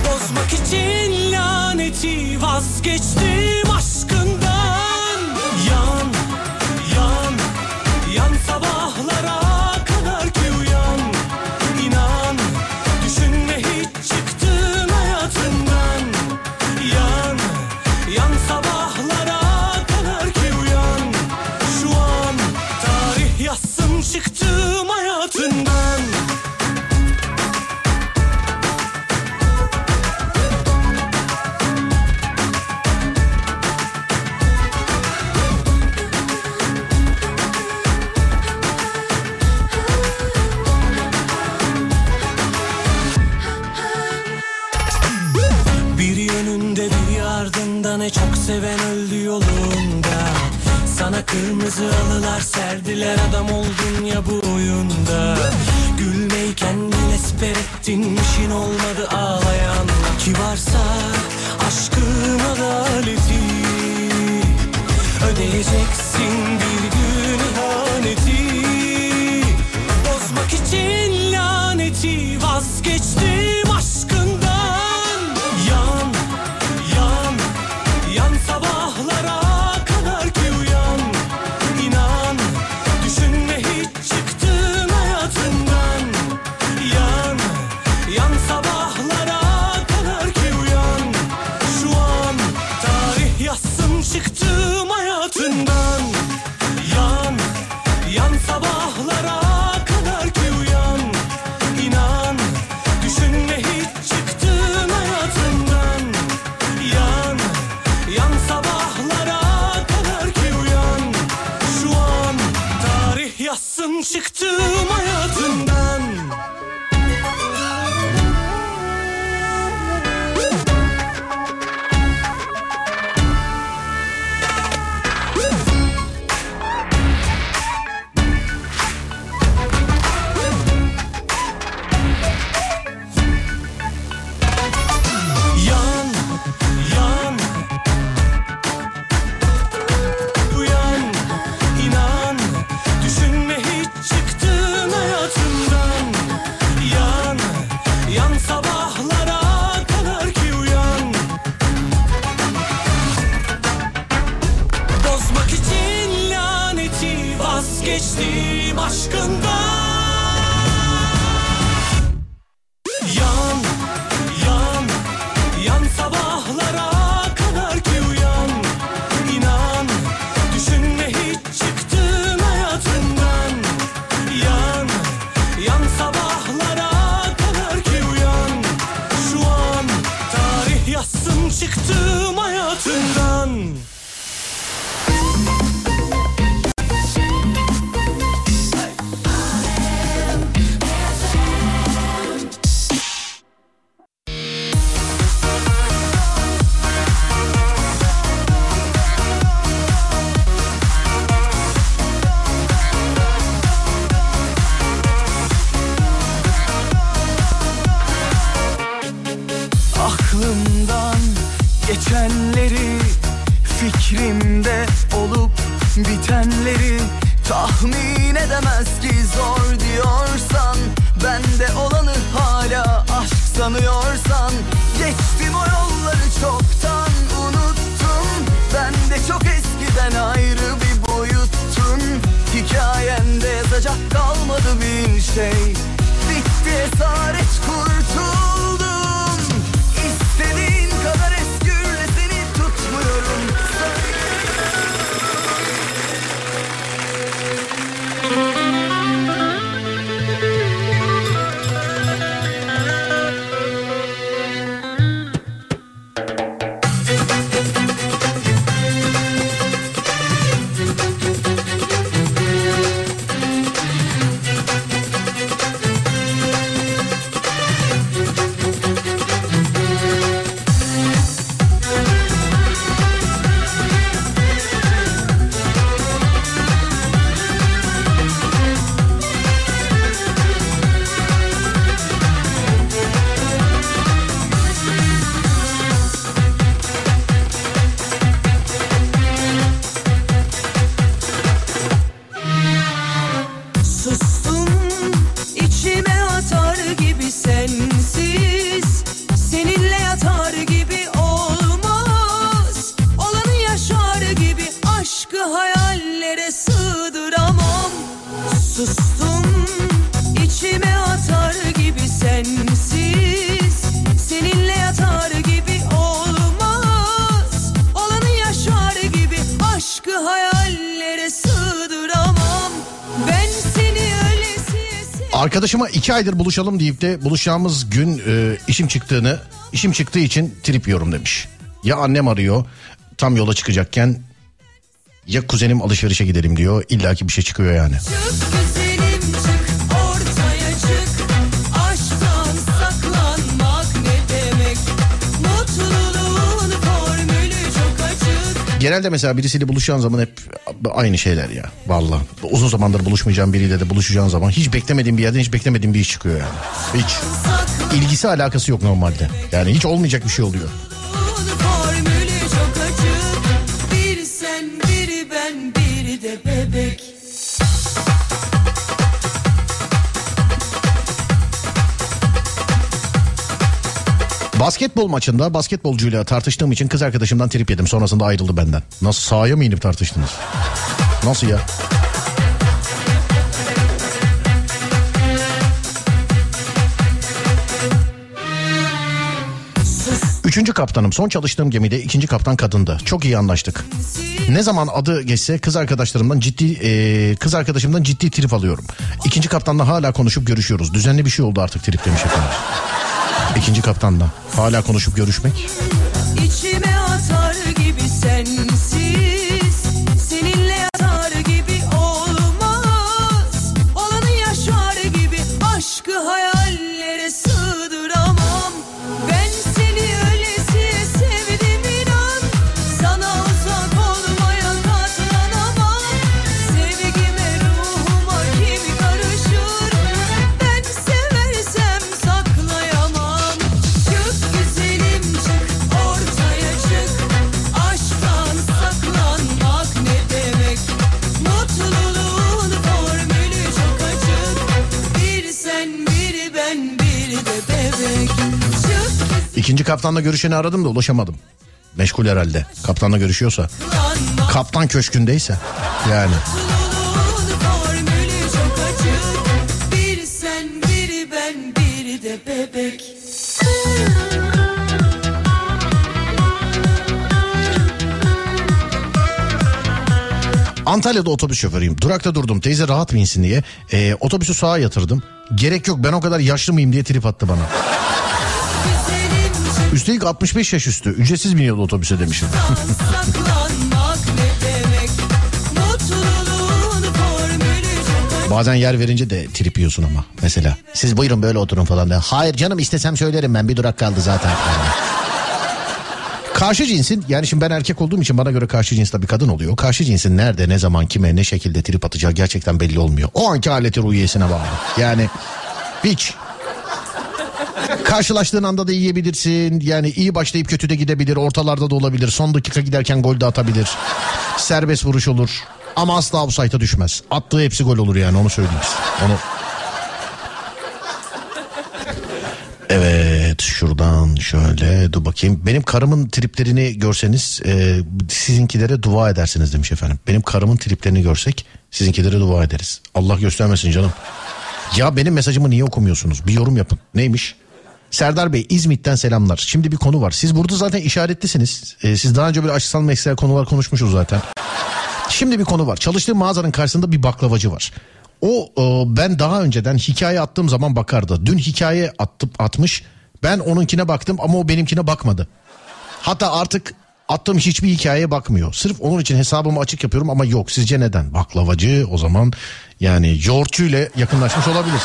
Bozmak için laneti. Vazgeçtim aşkım. Oh my. İki aydır buluşalım deyip de buluşacağımız gün e, işim çıktığını, işim çıktığı için trip yiyorum demiş. Ya annem arıyor tam yola çıkacakken ya kuzenim alışverişe gidelim diyor. İlla ki bir şey çıkıyor yani. Çık güzelim Genelde mesela birisiyle buluşacağın zaman hep aynı şeyler ya. Vallahi uzun zamandır buluşmayacağım biriyle de buluşacağın zaman hiç beklemediğim bir yerden hiç beklemediğim bir iş çıkıyor yani. Hiç. İlgisi alakası yok normalde. Yani hiç olmayacak bir şey oluyor. Basketbol maçında basketbolcuyla tartıştığım için kız arkadaşımdan trip yedim. Sonrasında ayrıldı benden. Nasıl sahaya mı inip tartıştınız? Nasıl ya? Üçüncü kaptanım. Son çalıştığım gemide ikinci kaptan kadındı. Çok iyi anlaştık. Ne zaman adı geçse kız arkadaşlarımdan ciddi e, kız arkadaşımdan ciddi trip alıyorum. İkinci kaptanla hala konuşup görüşüyoruz. Düzenli bir şey oldu artık trip demiş efendim. İkinci kaptanla hala konuşup görüşmek. İkinci kaptanla görüşeni aradım da ulaşamadım. Meşgul herhalde. Kaptanla görüşüyorsa. Kaptan köşkündeyse. Yani. Antalya'da otobüs şoförüyüm. Durakta durdum. Teyze rahat mı diye. Ee, otobüsü sağa yatırdım. Gerek yok ben o kadar yaşlı mıyım diye trip attı bana. Üstelik 65 yaş üstü. Ücretsiz biniyordu otobüse demişim. Bazen yer verince de trip yiyorsun ama. Mesela siz buyurun böyle oturun falan. De. Hayır canım istesem söylerim ben bir durak kaldı zaten. Karşı cinsin yani şimdi ben erkek olduğum için bana göre karşı cins bir kadın oluyor. Karşı cinsin nerede ne zaman kime ne şekilde trip atacağı gerçekten belli olmuyor. O anki aleti ruhiyesine bağlı. Yani hiç. Karşılaştığın anda da yiyebilirsin. Yani iyi başlayıp kötü de gidebilir. Ortalarda da olabilir. Son dakika giderken gol de atabilir. Serbest vuruş olur. Ama asla offside'a düşmez. Attığı hepsi gol olur yani onu söyleyeyim. Onu... Evet şuradan şöyle dur bakayım. Benim karımın triplerini görseniz e, sizinkilere dua edersiniz demiş efendim. Benim karımın triplerini görsek sizinkilere dua ederiz. Allah göstermesin canım. Ya benim mesajımı niye okumuyorsunuz? Bir yorum yapın. Neymiş? Serdar Bey İzmit'ten selamlar. Şimdi bir konu var. Siz burada zaten işaretlisiniz. Ee, siz daha önce böyle açısal meslek konular konuşmuşuz zaten. Şimdi bir konu var. Çalıştığım mağazanın karşısında bir baklavacı var. O e, ben daha önceden hikaye attığım zaman bakardı. Dün hikaye attım, atmış. Ben onunkine baktım ama o benimkine bakmadı. Hatta artık attığım hiçbir hikayeye bakmıyor. Sırf onun için hesabımı açık yapıyorum ama yok. Sizce neden? Baklavacı o zaman yani yoğurtçu ile yakınlaşmış olabilir.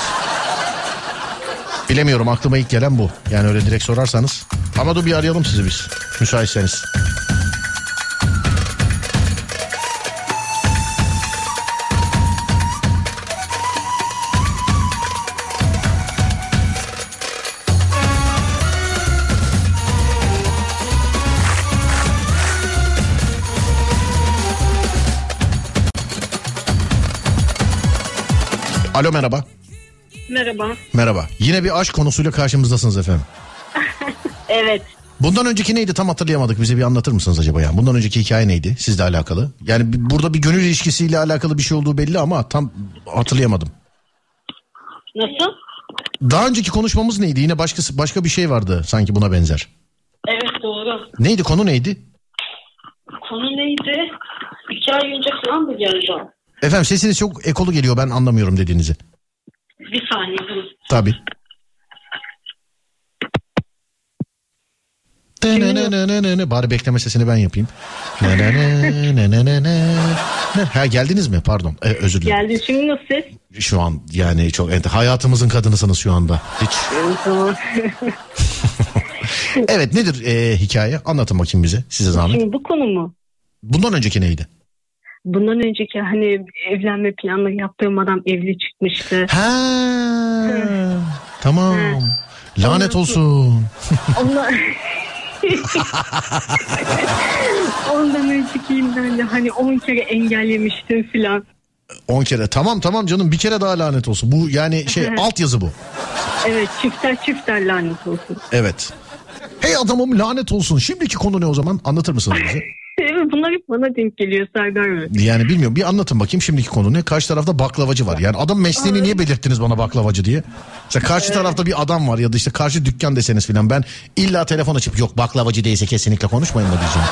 Bilemiyorum aklıma ilk gelen bu. Yani öyle direkt sorarsanız. Ama dur bir arayalım sizi biz. Müsaitseniz. Alo merhaba. Merhaba. Merhaba. Yine bir aşk konusuyla karşımızdasınız efendim. Evet. Bundan önceki neydi tam hatırlayamadık. Bize bir anlatır mısınız acaba ya? Bundan önceki hikaye neydi sizle alakalı? Yani bir- burada bir gönül ilişkisiyle alakalı bir şey olduğu belli ama tam hatırlayamadım. Nasıl? Daha önceki konuşmamız neydi? Yine başkası başka bir şey vardı sanki buna benzer. Evet doğru. Neydi konu neydi? Konu neydi? İki ay önce falan mı geldi? Efendim sesiniz çok ekolu geliyor ben anlamıyorum dediğinizi. Bir saniye. Tabii. Bari bekleme sesini ben yapayım. Ha geldiniz mi? Pardon. Ee, özür dilerim. Geldi şimdi nasıl ses? Şu an yani çok ente- hayatımızın kadınısınız şu anda. Hiç. Evet nedir e, hikaye? Anlatın bakayım bize. Size zahmet. Şimdi bu konu mu? Bundan önceki neydi? Bundan önceki hani evlenme planları yaptığım adam evli çıkmıştı. Ha. Tamam. Lanet olsun. Ondan... Ondan öncekinden de hani 10 kere engellemiştim filan. 10 kere. Tamam tamam canım bir kere daha lanet olsun. Bu yani şey altyazı bu. Evet çifter çifter lanet olsun. Evet. Hey adamım lanet olsun. Şimdiki konu ne o zaman? Anlatır mısınız bize? Evet bunlar hep bana denk geliyor Serdar Bey. Yani bilmiyorum. Bir anlatın bakayım şimdiki konu ne? Karşı tarafta baklavacı var. Yani adam mesleğini niye belirttiniz bana baklavacı diye? Mesela karşı tarafta bir adam var ya da işte karşı dükkan deseniz filan. Ben illa telefon açıp yok baklavacı değilse kesinlikle konuşmayın mı diyeceğim.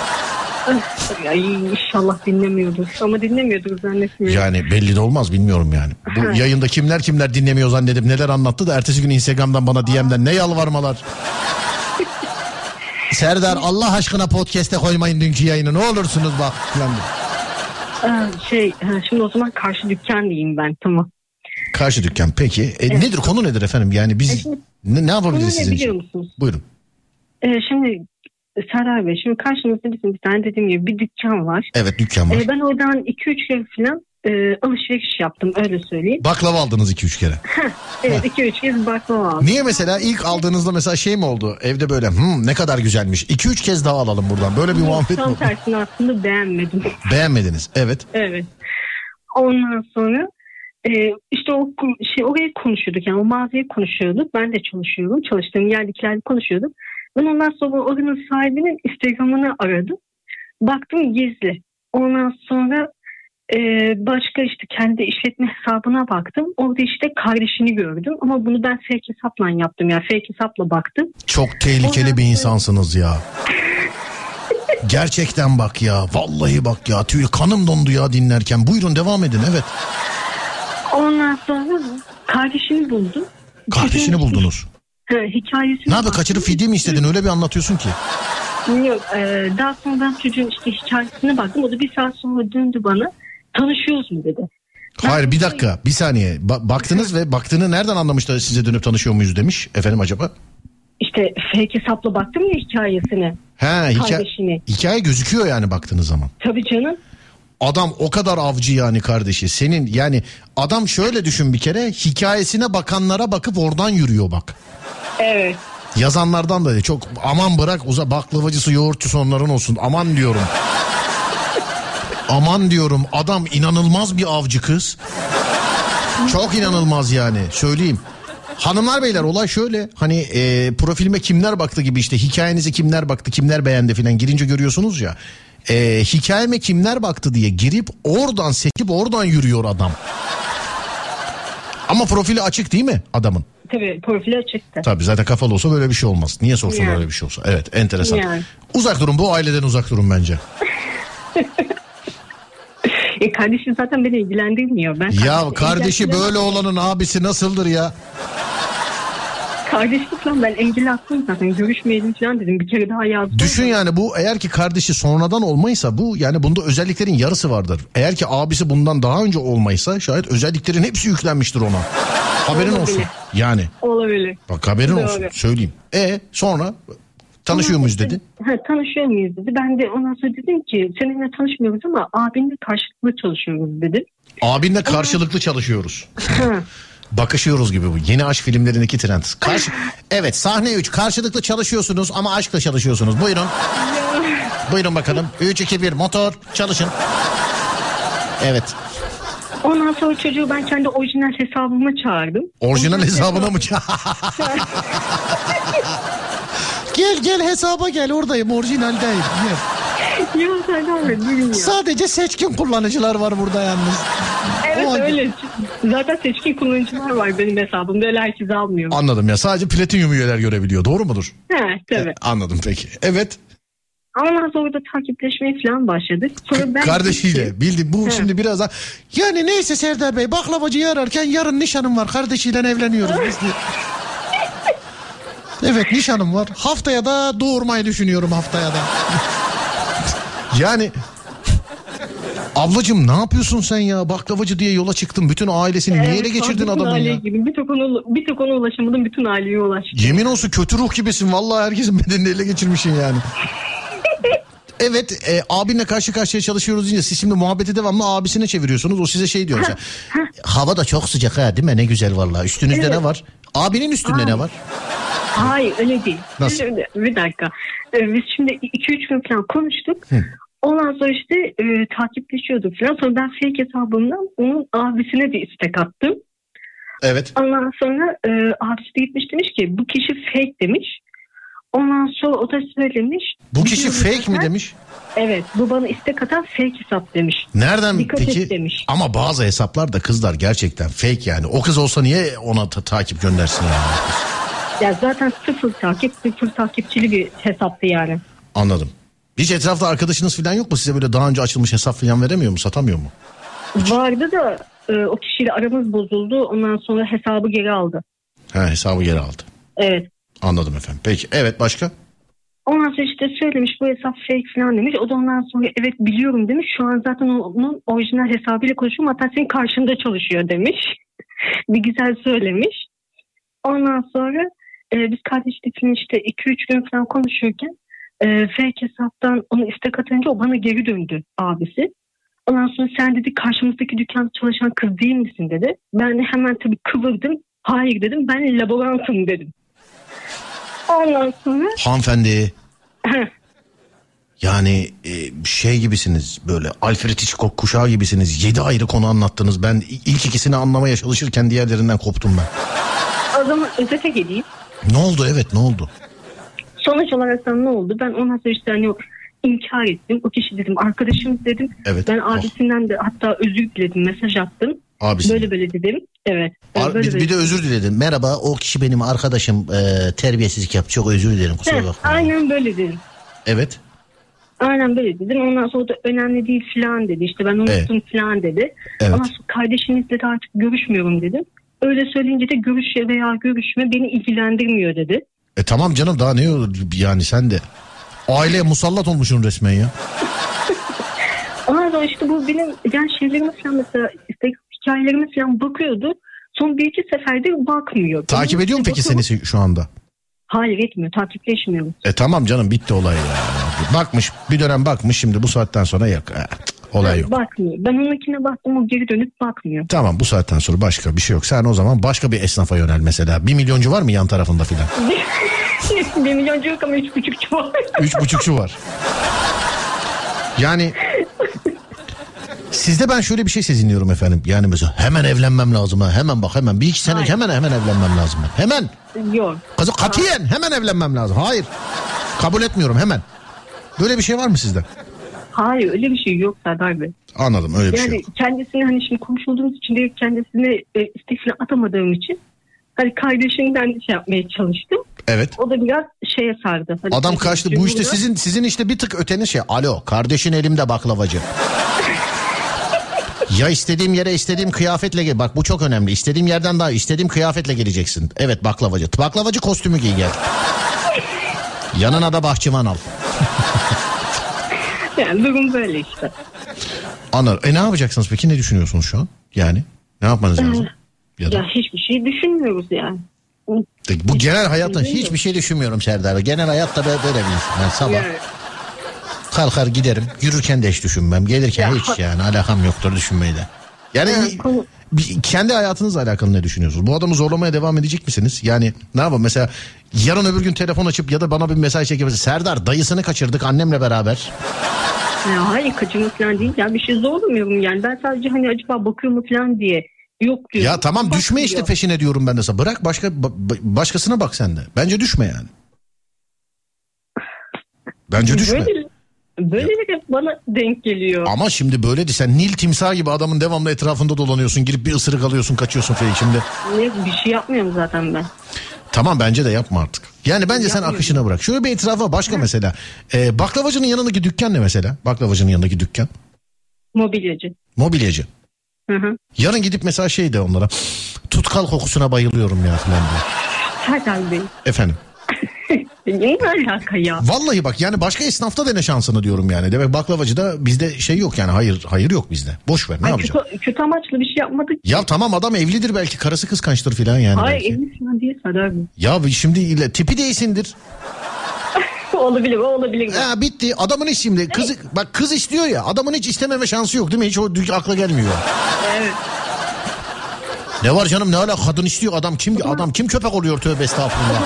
Ay inşallah dinlemiyordur. Ama dinlemiyordur zannetmiyorum. Yani belli de olmaz bilmiyorum yani. Bu yayında kimler kimler dinlemiyor zannedip neler anlattı da ertesi gün Instagram'dan bana DM'den ne yalvarmalar. Serdar Allah aşkına podcast'e koymayın dünkü yayını ne olursunuz bak. Aa, şey şimdi o zaman karşı dükkan diyeyim ben tamam. Karşı dükkan peki. E, Nedir konu nedir efendim? Yani biz ne, ne Konu yapabiliriz ne sizin için? musunuz? Buyurun. Ee, şimdi Serdar Bey şimdi karşımızda bizim bir tane dediğim gibi bir dükkan var. Evet dükkan var. Ee, ben oradan 2-3 kere falan e, alışveriş yaptım öyle söyleyeyim. Baklava aldınız 2-3 kere. Evet 2-3 kez baklava aldım. Niye mesela ilk aldığınızda mesela şey mi oldu? Evde böyle hmm, ne kadar güzelmiş. 2-3 kez daha alalım buradan. Böyle bir muhabbet mi? Tam oldu? tersini aslında beğenmedim. Beğenmediniz. Evet. Evet. Ondan sonra e, işte o şey orayı konuşuyorduk yani o mağazayı konuşuyorduk. Ben de çalışıyorum. Çalıştığım yerdekilerle konuşuyorduk. Ben ondan sonra oranın sahibinin Instagram'ını aradım. Baktım gizli. Ondan sonra e, başka işte kendi işletme hesabına baktım. Orada işte kardeşini gördüm. Ama bunu ben fake hesapla yaptım. Yani fake hesapla baktım. Çok tehlikeli bir insansınız ya. Gerçekten bak ya. Vallahi bak ya. Tüy kanım dondu ya dinlerken. Buyurun devam edin evet. Ondan sonra kardeşini buldum. Kardeşini Dedim- buldunuz. Hikayesini Ne yapıyor kaçırıp fidye mi istedin öyle bir anlatıyorsun ki. Yok, e, daha sonra ben çocuğun işte hikayesine baktım. O da bir saat sonra döndü bana. Tanışıyoruz mu dedi. Hayır bir dakika bir saniye. Ba- baktınız ve baktığını nereden anlamış da size dönüp tanışıyor muyuz demiş efendim acaba? İşte fake hesapla baktım ya hikayesine. He hikaye, Kardeşini. hikaye gözüküyor yani baktığınız zaman. Tabii canım. Adam o kadar avcı yani kardeşi. Senin yani adam şöyle düşün bir kere hikayesine bakanlara bakıp oradan yürüyor bak. Evet. Yazanlardan da çok aman bırak uza baklavacısı yoğurtçusu onların olsun aman diyorum. Aman diyorum adam inanılmaz bir avcı kız. Çok inanılmaz yani söyleyeyim. Hanımlar beyler olay şöyle hani e, profilime kimler baktı gibi işte hikayenizi kimler baktı kimler beğendi filan girince görüyorsunuz ya. E, hikayeme kimler baktı diye girip oradan sekip oradan yürüyor adam. Ama profili açık değil mi adamın? Tabii profili açıktı. Tabii zaten kafalı olsa böyle bir şey olmaz. Niye sorsun Yani. öyle bir şey olsa? Evet enteresan. Yani. Uzak durun bu aileden uzak durun bence. E, kardeşim zaten beni ilgilendirmiyor. Ben Ya kardeşi böyle olanın abisi nasıldır ya? Kardeşim falan ben engel attım zaten. Görüşmeyelim falan dedim. Bir kere daha yazdım. Düşün yani bu eğer ki kardeşi sonradan olmaysa bu yani bunda özelliklerin yarısı vardır. Eğer ki abisi bundan daha önce olmaysa şayet özelliklerin hepsi yüklenmiştir ona. Haberin olsun. Yani Olabilir. bak haberin Doğru. olsun söyleyeyim. E sonra tanışıyor muyuz dedi. Ha, tanışıyor muyuz dedi. Ben de ondan sonra dedim ki seninle tanışmıyoruz ama abinle karşılıklı çalışıyoruz dedim. Abinle karşılıklı çalışıyoruz. Bakışıyoruz gibi bu. Yeni aşk filmlerindeki trend. Karşı... Evet sahne 3 karşılıklı çalışıyorsunuz ama aşkla çalışıyorsunuz. Buyurun. Buyurun bakalım. 3 2 1 motor çalışın. Evet. Ondan sonra çocuğu ben kendi orijinal hesabıma çağırdım. Orijinal hesabına mı? gel gel hesaba gel oradayım orijinaldeyim. Gel. ya Serdar Bey. Sadece seçkin kullanıcılar var burada yalnız. Evet O- öyle. Zaten seçkin kullanıcılar var benim hesabımda. Öyle herkes almıyor. Anladım ya sadece platinyum üyeler görebiliyor doğru mudur? He tabii. Anladım peki. Evet. Ondan sonra da takipleşmeye falan başladık. Sonra ben Kardeşiyle bildi bu He. şimdi biraz daha yani neyse Serdar Bey baklavacıyı ararken yarın nişanım var kardeşiyle evleniyoruz biz diye. Evet nişanım var haftaya da doğurmayı düşünüyorum haftaya da. yani ablacığım ne yapıyorsun sen ya baklavacı diye yola çıktın bütün ailesini niye ele geçirdin adamın aileye ya? girdim. Bir tek ona, bir tek ona ulaşamadım. Bütün aileye ulaştım. Yemin olsun kötü ruh gibisin vallahi herkesin bedenini ele geçirmişsin yani. Evet e, abinle karşı karşıya çalışıyoruz deyince siz şimdi muhabbeti devamlı abisine çeviriyorsunuz. O size şey diyor mesela. Hava da çok sıcak ha değil mi? Ne güzel vallahi. Üstünüzde Evet. ne var? Abinin üstünde ne var? Hayır öyle değil. Nasıl? Bir dakika. Ee, biz şimdi 2-3 gün falan konuştuk. Ondan sonra işte e, takipleşiyorduk falan. Sonra ben fake hesabımdan onun abisine bir istek attım. Evet. Ondan sonra e, abisi de gitmiş demiş ki bu kişi fake demiş. Ondan sonra o da söylemiş. Bu kişi "Biliyorum fake mi zaten." demiş? Evet bu bana istek atan fake hesap demiş. Nereden Dikkat peki? et demiş. Ama bazı hesaplar da kızlar gerçekten fake yani. O kız olsa niye ona ta- takip göndersin yani? Ya zaten sıfır takip sıfır takipçili bir hesaptı yani. Anladım. Hiç etrafta arkadaşınız falan yok mu? Size böyle daha önce açılmış hesap falan veremiyor mu? Satamıyor mu? Vardı da e, o kişiyle aramız bozuldu. Ondan sonra hesabı geri aldı. He hesabı geri aldı. Evet. Anladım efendim. Peki evet başka? Ondan sonra işte söylemiş bu hesap fake falan demiş. O da ondan sonra evet biliyorum demiş. Şu an zaten onun orijinal hesabıyla konuşuyorum. Hatta senin karşında çalışıyor demiş. bir güzel söylemiş. Ondan sonra e, biz kardeşlikle işte 2-3 gün falan konuşurken e, fake hesaptan onu istek atınca o bana geri döndü abisi. Ondan sonra sen dedi karşımızdaki dükkanda çalışan kız değil misin dedi. Ben de hemen tabii kıvırdım. Hayır dedim ben laborantım dedim. Ondan sonra Hanımefendi yani e, şey gibisiniz böyle Alfred Hitchcock kuşağı gibisiniz. Yedi ayrı konu anlattınız. Ben ilk ikisini anlamaya çalışırken diğerlerinden koptum ben. o zaman özete geleyim. Ne oldu evet ne oldu? Sonuç olarak sana ne oldu? Ben ondan sonra işte hani inkar ettim. O kişi dedim arkadaşım dedim. Evet. Ben abisinden de hatta özür diledim mesaj attım. Abisi. Böyle böyle dedim. Evet. Ar- böyle bir, böyle. bir de özür diledim. Merhaba o kişi benim arkadaşım e, terbiyesizlik yaptı. Çok özür dilerim kusura bakma. aynen böyle dedim. Evet. Aynen böyle dedim. Ondan sonra da önemli değil falan dedi. İşte ben unuttum falan dedi. Evet. Sonra kardeşinizle de artık görüşmüyorum dedim. Öyle söyleyince de görüş veya görüşme beni ilgilendirmiyor dedi. E tamam canım daha ne olur yani sen de. Aileye musallat olmuşsun resmen ya. Sonra işte bu benim yani şeylerime falan mesela işte hikayelerime falan bakıyordu. Son bir iki seferde bakmıyor. Takip ediyor mu peki bakıyor- seni şu anda? Hayır etmiyor. Takipleşmiyoruz. E tamam canım bitti olay ya. Bakmış bir dönem bakmış şimdi bu saatten sonra yok. E, olay yok. Bakmıyor. Ben onunkine baktım o geri dönüp bakmıyor. Tamam bu saatten sonra başka bir şey yok. Sen o zaman başka bir esnafa yönel mesela. Bir milyoncu var mı yan tarafında filan? bir milyoncu yok ama üç buçukçu var. Üç buçukçu var. Yani sizde ben şöyle bir şey sezinliyorum efendim. Yani mesela hemen evlenmem lazım ha. Hemen bak hemen bir iki sene Hayır. hemen hemen evlenmem lazım. ben. Hemen. yok. Kızı katiyen hemen evlenmem lazım. Hayır. Kabul etmiyorum hemen. Böyle bir şey var mı sizde? Hayır öyle bir şey yok Serdar Bey. Anladım öyle bir şey Yani yok. kendisine hani şimdi konuşulduğumuz için de kendisine e, istifle atamadığım için hani kardeşimden de şey yapmaya çalıştım. Evet. O da biraz şeye sardı. Hani Adam kaçtı. Bu işte sizin sizin işte bir tık öteniz şey. Alo kardeşin elimde baklavacı. ya istediğim yere istediğim kıyafetle gel. Bak bu çok önemli. İstediğim yerden daha istediğim kıyafetle geleceksin. Evet baklavacı. Baklavacı kostümü giy gel. Yanına da bahçıvan al. Yani durum böyle işte. Anlar. E ne yapacaksınız peki? Ne düşünüyorsunuz şu an? Yani ne yapmanız lazım? Ya da Ya hiçbir şey düşünmüyoruz yani. bu genel hayattan hiçbir şey düşünmüyorum Serdar. Bey. Genel hayatta böyle bir insan. Ben sabah Yani, kalkar giderim. Yürürken de hiç düşünmem. Gelirken Ya. hiç yani alakam yoktur düşünmeyle. Yani yani bir- kendi hayatınızla alakalı ne düşünüyorsunuz? Bu adamı zorlamaya devam edecek misiniz? Yani ne yapalım mesela yarın öbür gün telefon açıp ya da bana bir mesaj çekip Serdar dayısını kaçırdık annemle beraber. ya hayır kaçırma falan değil ya bir şey zorlamıyorum yani. Ben sadece hani acaba bakıyor mu falan diye yok diyorum. Ya tamam düşme işte Bakmıyor. peşine diyorum ben de sana. Bırak başka ba- başkasına bak sen de. Bence düşme yani. Bence düşme. Böyle, böyle de bana denk geliyor. Ama şimdi böyle de sen Nil timsah gibi adamın devamlı etrafında dolanıyorsun. Girip bir ısırık alıyorsun kaçıyorsun falan şimdi. Ne, bir şey yapmıyorum zaten ben. Tamam bence de yapma artık. Yani bence sen akışına bırak. Şöyle bir etrafa başka mesela. Ee, baklavacının yanındaki dükkan ne mesela? Baklavacının yanındaki dükkan. Mobilyacı. Mobilyacı. Hı hı. Yarın gidip mesela şey de onlara tutkal kokusuna bayılıyorum ya falan diye. Serdar Bey. Efendim. Ne alaka ya? Vallahi bak yani başka esnafta dene şansını diyorum yani. Demek baklavacıda bizde şey yok yani hayır hayır yok bizde. Boş ver ne Ay, yapacağım? kötü, kötü amaçlı bir şey yapmadık. Ya tamam adam evlidir belki karısı kıskançtır filan yani. Hayır belki. evli falan değil Bey. Ya şimdi ile tipi değilsindir. olabilir o olabilir. Ya bitti adamın hiç şimdi kız bak kız istiyor ya adamın hiç istememe şansı yok değil mi? Hiç o akla gelmiyor. Evet. Ne var canım ne ala kadın istiyor adam kim adam kim köpek oluyor tövbe estağfurullah.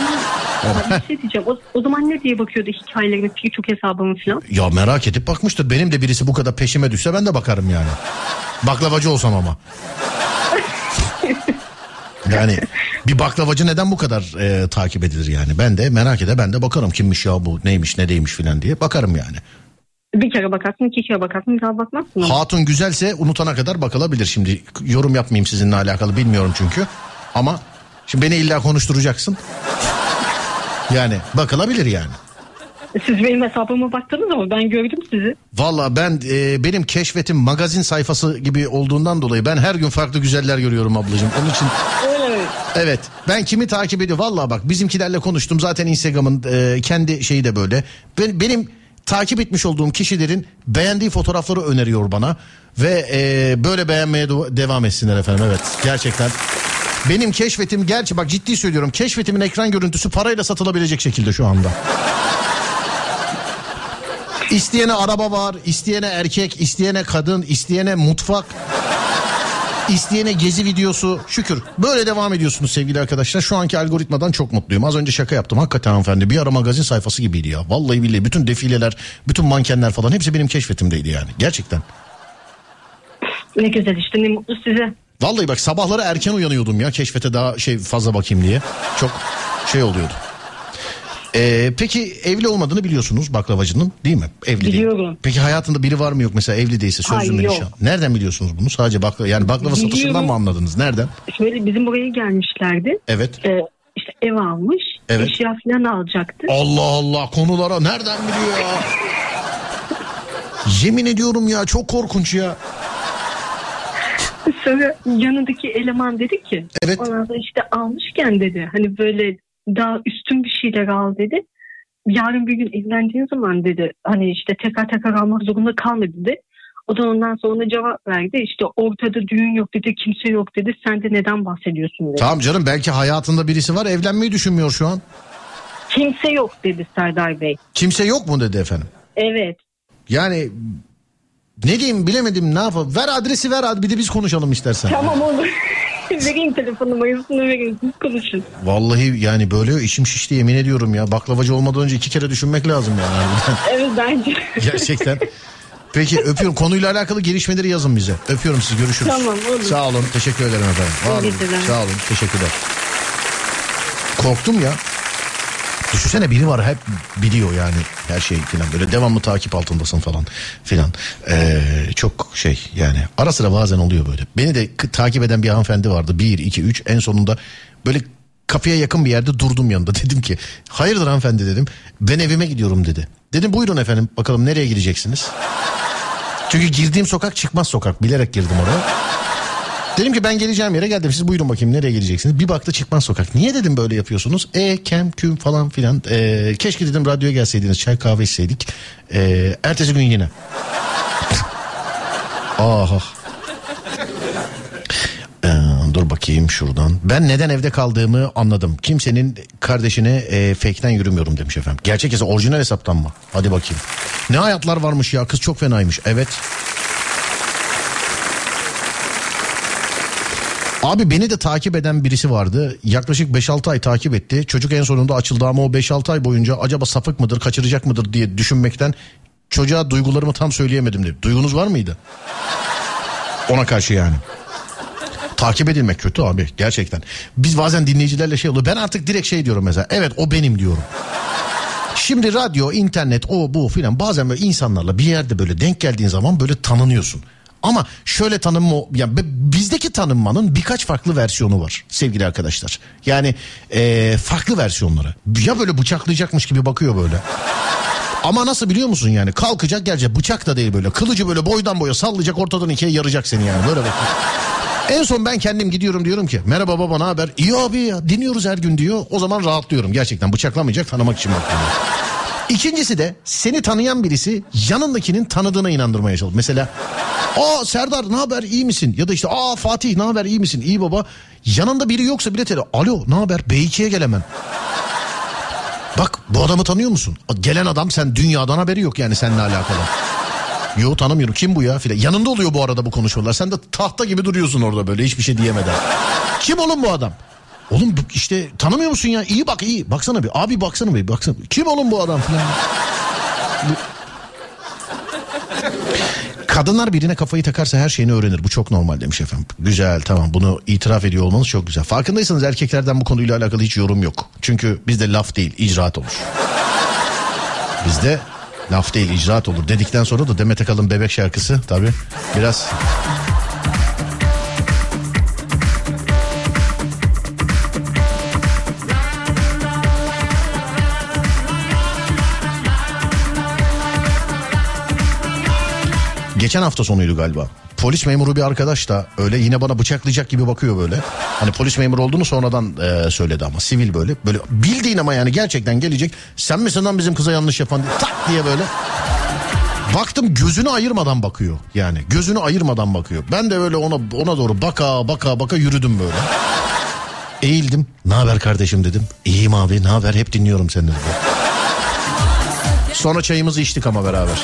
Bir şey diyeceğim. O, o zaman ne diye bakıyordu hikayelerine, çok hesabımı falan? Ya merak edip bakmıştır. Benim de birisi bu kadar peşime düşse ben de bakarım yani. Baklavacı olsam ama. Yani bir baklavacı neden bu kadar e, takip edilir yani? Ben de merak ede ben de bakarım kimmiş ya bu neymiş ne değilmiş filan diye bakarım yani. Bir kere bakarsın, iki kere bakarsın, bir daha bakmazsın. ama. Hatun güzelse unutana kadar bakılabilir. Şimdi yorum yapmayayım sizinle alakalı bilmiyorum çünkü. Ama şimdi beni illa konuşturacaksın. Yani bakılabilir yani. Siz benim hesabıma baktınız ama ben gördüm sizi. Valla ben e, benim keşfetim magazin sayfası gibi olduğundan dolayı ben her gün farklı güzeller görüyorum ablacığım. Onun için Öyle mi? evet ben kimi takip ediyor valla bak bizimkilerle konuştum zaten Instagram'ın e, kendi şeyi de böyle. Ben, benim takip etmiş olduğum kişilerin beğendiği fotoğrafları öneriyor bana ve e, böyle beğenmeye devam etsinler efendim evet gerçekten. Benim keşfetim gerçi bak ciddi söylüyorum keşfetimin ekran görüntüsü parayla satılabilecek şekilde şu anda. İsteyene araba var, isteyene erkek, isteyene kadın, isteyene mutfak, isteyene gezi videosu. Şükür böyle devam ediyorsunuz sevgili arkadaşlar. Şu anki algoritmadan çok mutluyum. Az önce şaka yaptım. Hakikaten hanımefendi bir ara magazin sayfası gibiydi ya. Vallahi billahi bütün defileler, bütün mankenler falan hepsi benim keşfetimdeydi yani. Gerçekten. Ne güzel işte ne mutlu size. Vallahi bak sabahları erken uyanıyordum ya keşfete daha şey fazla bakayım diye. Çok şey oluyordu. Ee, peki evli olmadığını biliyorsunuz baklavacının değil mi? Evli değil. Biliyorum. Peki hayatında biri var mı yok mesela evli değilse sözlü mü nişan? Nereden biliyorsunuz bunu? Sadece baklava yani baklava satışından Biliyorum. mı anladınız? Nereden? Şöyle bizim buraya gelmişlerdi. Evet. Ee, işte ev almış. Evet. Eşya falan alacaktı. Allah Allah konulara nereden biliyor ya? Yemin ediyorum ya çok korkunç ya. Sonra yanındaki eleman dedi ki Evet. ondan sonra işte almışken dedi hani böyle daha üstün bir şeyler al dedi. Yarın bir gün evlendiğin zaman dedi hani işte tekrar tekrar almak zorunda kalma dedi. O da ondan sonra cevap verdi işte ortada düğün yok dedi kimse yok dedi sen de neden bahsediyorsun dedi. Tamam canım belki hayatında birisi var evlenmeyi düşünmüyor şu an. Kimse yok dedi Serdar Bey. Kimse yok mu dedi efendim. Evet. Yani ne diyeyim bilemedim ne yapalım. Ver adresi ver hadi bir de biz konuşalım istersen. Tamam olur. vereyim telefon numarasını vereyim siz konuşun. Vallahi yani böyle işim şişti yemin ediyorum ya. Baklavacı olmadan önce iki kere düşünmek lazım yani. Evet bence. Gerçekten. Peki öpüyorum. Konuyla alakalı gelişmeleri yazın bize. Öpüyorum sizi görüşürüz. Tamam, olur. Sağ olun teşekkür ederim efendim. Var olun. Sağ olun teşekkürler. Korktum ya. Düşünsene biri var hep biliyor yani her şey filan böyle devamlı takip altındasın falan filan. Ee, çok şey yani ara sıra bazen oluyor böyle. Beni de takip eden bir hanımefendi vardı. Bir, iki, üç en sonunda böyle kapıya yakın bir yerde durdum yanında. Dedim ki hayırdır hanımefendi dedim. Ben evime gidiyorum dedi. Dedim buyurun efendim bakalım nereye gideceksiniz? Çünkü girdiğim sokak çıkmaz sokak bilerek girdim oraya. Dedim ki ben geleceğim yere geldim siz buyurun bakayım nereye geleceksiniz. Bir baktı çıkmaz sokak. Niye dedim böyle yapıyorsunuz? E kem küm falan filan. E, keşke dedim radyoya gelseydiniz çay kahve içseydik. E, ertesi gün yine. ah ah. Ee, dur bakayım şuradan. Ben neden evde kaldığımı anladım. Kimsenin kardeşine e, fake'ten yürümüyorum demiş efendim. Gerçek hesap orijinal hesaptan mı? Hadi bakayım. Ne hayatlar varmış ya kız çok fenaymış. Evet. Abi beni de takip eden birisi vardı. Yaklaşık 5-6 ay takip etti. Çocuk en sonunda açıldı ama o 5-6 ay boyunca acaba sapık mıdır, kaçıracak mıdır diye düşünmekten çocuğa duygularımı tam söyleyemedim dedi. Duygunuz var mıydı? Ona karşı yani. Takip edilmek kötü abi gerçekten. Biz bazen dinleyicilerle şey oluyor. Ben artık direkt şey diyorum mesela. Evet o benim diyorum. Şimdi radyo, internet, o bu filan bazen böyle insanlarla bir yerde böyle denk geldiğin zaman böyle tanınıyorsun. Ama şöyle tanınma ya bizdeki tanınmanın birkaç farklı versiyonu var sevgili arkadaşlar. Yani e, farklı versiyonları. Ya böyle bıçaklayacakmış gibi bakıyor böyle. Ama nasıl biliyor musun yani kalkacak gelecek bıçak da değil böyle kılıcı böyle boydan boya sallayacak ortadan ikiye yaracak seni yani böyle bak. En son ben kendim gidiyorum diyorum ki merhaba baba ne haber? İyi abi ya dinliyoruz her gün diyor. O zaman rahatlıyorum gerçekten bıçaklamayacak tanımak için bakıyorum. İkincisi de seni tanıyan birisi yanındakinin tanıdığına inandırmaya çalışıyor. Mesela aa Serdar ne haber iyi misin? Ya da işte aa Fatih ne haber iyi misin? İyi baba. Yanında biri yoksa bile tele alo ne haber B2'ye gel hemen. Bak bu adamı tanıyor musun? Gelen adam sen dünyadan haberi yok yani seninle alakalı. Yo tanımıyorum kim bu ya filan. Yanında oluyor bu arada bu konuşmalar. Sen de tahta gibi duruyorsun orada böyle hiçbir şey diyemeden. kim oğlum bu adam? Oğlum işte tanımıyor musun ya? İyi bak iyi. Baksana bir. Abi baksana bir. Baksana. Kim oğlum bu adam filan. Bu- Kadınlar birine kafayı takarsa her şeyini öğrenir. Bu çok normal demiş efendim. Güzel tamam bunu itiraf ediyor olmanız çok güzel. Farkındaysanız erkeklerden bu konuyla alakalı hiç yorum yok. Çünkü bizde laf değil icraat olur. Bizde laf değil icraat olur dedikten sonra da Demet Akalın bebek şarkısı tabi biraz Geçen hafta sonuydu galiba. Polis memuru bir arkadaş da öyle yine bana bıçaklayacak gibi bakıyor böyle. Hani polis memuru olduğunu sonradan e, söyledi ama sivil böyle. Böyle bildiğin ama yani gerçekten gelecek. Sen misin lan bizim kıza yanlış yapan diye tak diye böyle. Baktım gözünü ayırmadan bakıyor yani gözünü ayırmadan bakıyor. Ben de öyle ona ona doğru baka baka baka yürüdüm böyle. Eğildim. Ne haber kardeşim dedim. İyiyim abi ne haber hep dinliyorum seni. Sonra çayımızı içtik ama beraber.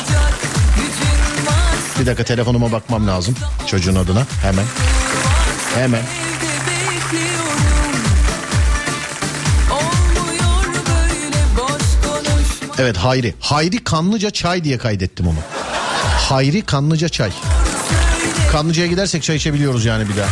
Bir dakika telefonuma bakmam lazım. Çocuğun adına hemen. Hemen. Evet Hayri. Hayri Kanlıca Çay diye kaydettim onu. Hayri Kanlıca Çay. Kanlıca'ya gidersek çay içebiliyoruz yani bir daha.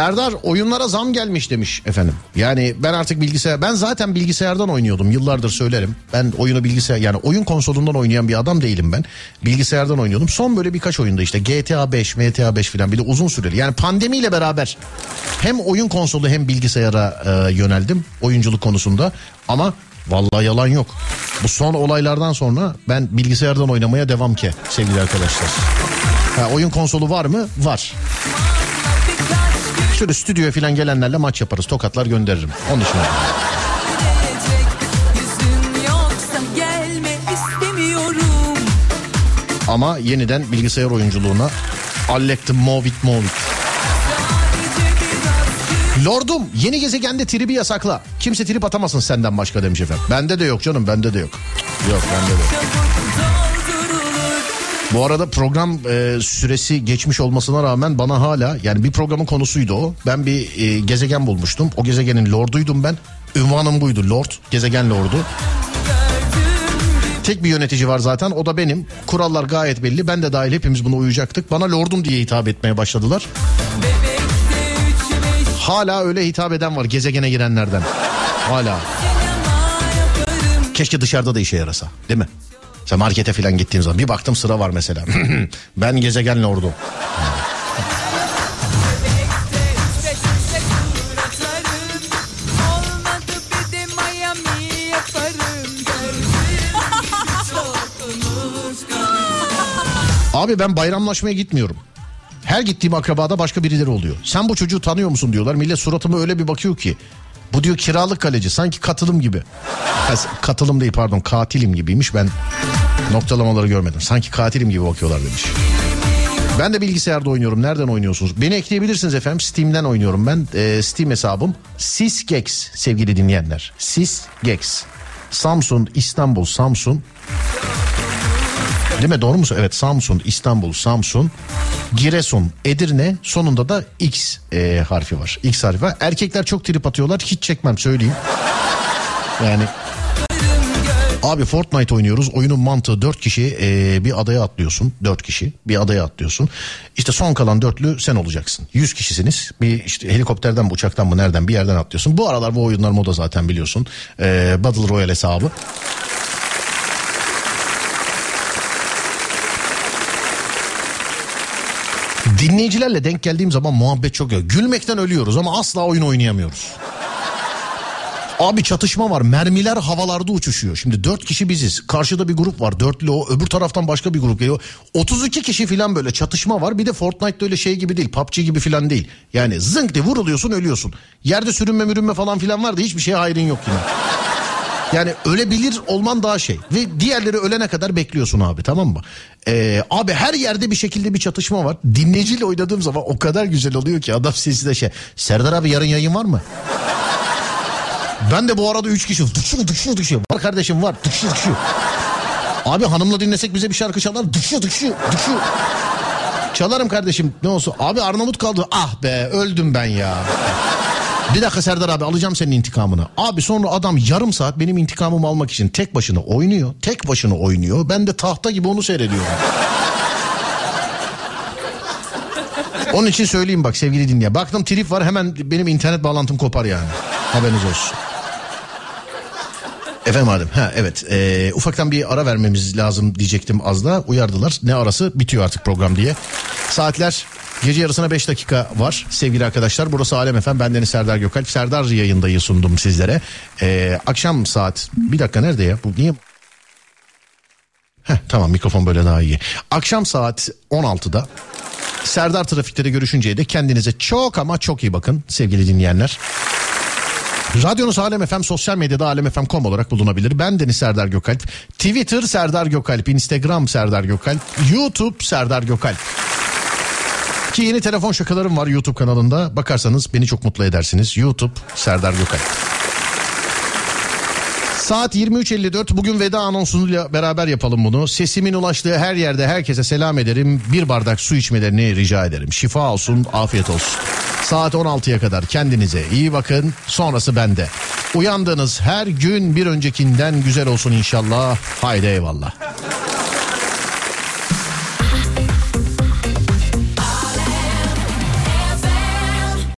Serdar oyunlara zam gelmiş demiş efendim. Yani ben artık bilgisayar ben zaten bilgisayardan oynuyordum yıllardır söylerim. Ben oyunu bilgisayar yani oyun konsolundan oynayan bir adam değilim ben. Bilgisayardan oynuyordum. Son böyle birkaç oyunda işte GTA 5, MTA 5 falan bir de uzun süreli. Yani pandemiyle beraber hem oyun konsolu hem bilgisayara e, yöneldim oyunculuk konusunda ama Vallahi yalan yok. Bu son olaylardan sonra ben bilgisayardan oynamaya devam ki sevgili arkadaşlar. Ha, oyun konsolu var mı? Var. Şöyle stüdyoya falan gelenlerle maç yaparız. Tokatlar gönderirim. Onun için. Ama yeniden bilgisayar oyunculuğuna Allectum Movit Movit. Lordum yeni gezegende tribi yasakla. Kimse trip atamasın senden başka demiş efendim. Bende de yok canım bende de yok. Yok bende de yok. Bu arada program e, süresi geçmiş olmasına rağmen bana hala yani bir programın konusuydu o. Ben bir e, gezegen bulmuştum. O gezegenin lorduydum ben. Ünvanım buydu lord. Gezegen lordu. Tek bir yönetici var zaten o da benim. Kurallar gayet belli. Ben de dahil hepimiz buna uyacaktık. Bana lordum diye hitap etmeye başladılar. Hala öyle hitap eden var gezegene girenlerden. Hala. Keşke dışarıda da işe yarasa değil mi? Mesela markete falan gittiğim zaman bir baktım sıra var mesela. ben gezegenle ordu. Abi ben bayramlaşmaya gitmiyorum. Her gittiğim akrabada başka birileri oluyor. Sen bu çocuğu tanıyor musun diyorlar. Millet suratıma öyle bir bakıyor ki. Bu diyor kiralık kaleci sanki katılım gibi. Katılım değil pardon katilim gibiymiş ben noktalamaları görmedim. Sanki katilim gibi bakıyorlar demiş. Ben de bilgisayarda oynuyorum. Nereden oynuyorsunuz? Beni ekleyebilirsiniz efendim. Steam'den oynuyorum ben. Ee, Steam hesabım Sisgex sevgili dinleyenler. Sisgex. Samsun, İstanbul, Samsun. Değil mi? Doğru mu? Evet Samsun, İstanbul, Samsun, Giresun, Edirne sonunda da X e, harfi var. X harfi var. Erkekler çok trip atıyorlar. Hiç çekmem söyleyeyim. Yani Abi Fortnite oynuyoruz. Oyunun mantığı 4 kişi e, bir adaya atlıyorsun. 4 kişi bir adaya atlıyorsun. İşte son kalan dörtlü sen olacaksın. 100 kişisiniz. Bir işte helikopterden mi uçaktan mı nereden bir yerden atlıyorsun. Bu aralar bu oyunlar moda zaten biliyorsun. E, Battle Royale hesabı. Dinleyicilerle denk geldiğim zaman muhabbet çok yok. Gülmekten ölüyoruz ama asla oyun oynayamıyoruz. Abi çatışma var. Mermiler havalarda uçuşuyor. Şimdi dört kişi biziz. Karşıda bir grup var. Dörtlü o. Öbür taraftan başka bir grup geliyor. 32 kişi falan böyle çatışma var. Bir de Fortnite'da öyle şey gibi değil. PUBG gibi falan değil. Yani zınk diye vuruluyorsun ölüyorsun. Yerde sürünme mürünme falan filan var da hiçbir şeye hayrın yok yine. Yani ölebilir olman daha şey. Ve diğerleri ölene kadar bekliyorsun abi tamam mı? Ee, abi her yerde bir şekilde bir çatışma var. Dinleyiciyle oynadığım zaman o kadar güzel oluyor ki adam sesi de şey. Serdar abi yarın yayın var mı? Ben de bu arada üç kişi dıkşı dıkşı dıkşı. Var kardeşim var dıkşı dıkşı. Abi hanımla dinlesek bize bir şarkı çalar dıkşı dıkşı dıkşı. Çalarım kardeşim ne olsun. Abi Arnavut kaldı. Ah be öldüm ben ya. Bir dakika Serdar abi alacağım senin intikamını. Abi sonra adam yarım saat benim intikamımı almak için tek başına oynuyor. Tek başına oynuyor. Ben de tahta gibi onu seyrediyorum. Onun için söyleyeyim bak sevgili dinleyen. Baktım trip var hemen benim internet bağlantım kopar yani. Haberiniz olsun. Efendim Adem ha evet ee, ufaktan bir ara vermemiz lazım diyecektim az da uyardılar. Ne arası bitiyor artık program diye. Saatler gece yarısına 5 dakika var sevgili arkadaşlar. Burası Alem Efem ben Deniz Serdar Gökalp. Serdar yayındayı sundum sizlere. Ee, akşam saat bir dakika nerede ya bu niye? Heh, tamam mikrofon böyle daha iyi. Akşam saat 16'da Serdar Trafik'te görüşünceye de kendinize çok ama çok iyi bakın sevgili dinleyenler. Radyonuz Alem FM sosyal medyada alemfm.com olarak bulunabilir. Ben Deniz Serdar Gökalp. Twitter Serdar Gökalp, Instagram Serdar Gökalp, YouTube Serdar Gökalp. Ki yeni telefon şakalarım var YouTube kanalında. Bakarsanız beni çok mutlu edersiniz. YouTube Serdar Gökalp. Saat 23.54 bugün veda anonsuyla beraber yapalım bunu. Sesimin ulaştığı her yerde herkese selam ederim. Bir bardak su içmelerini rica ederim. Şifa olsun, afiyet olsun. Saat 16'ya kadar kendinize iyi bakın. Sonrası bende. Uyandığınız her gün bir öncekinden güzel olsun inşallah. Haydi eyvallah.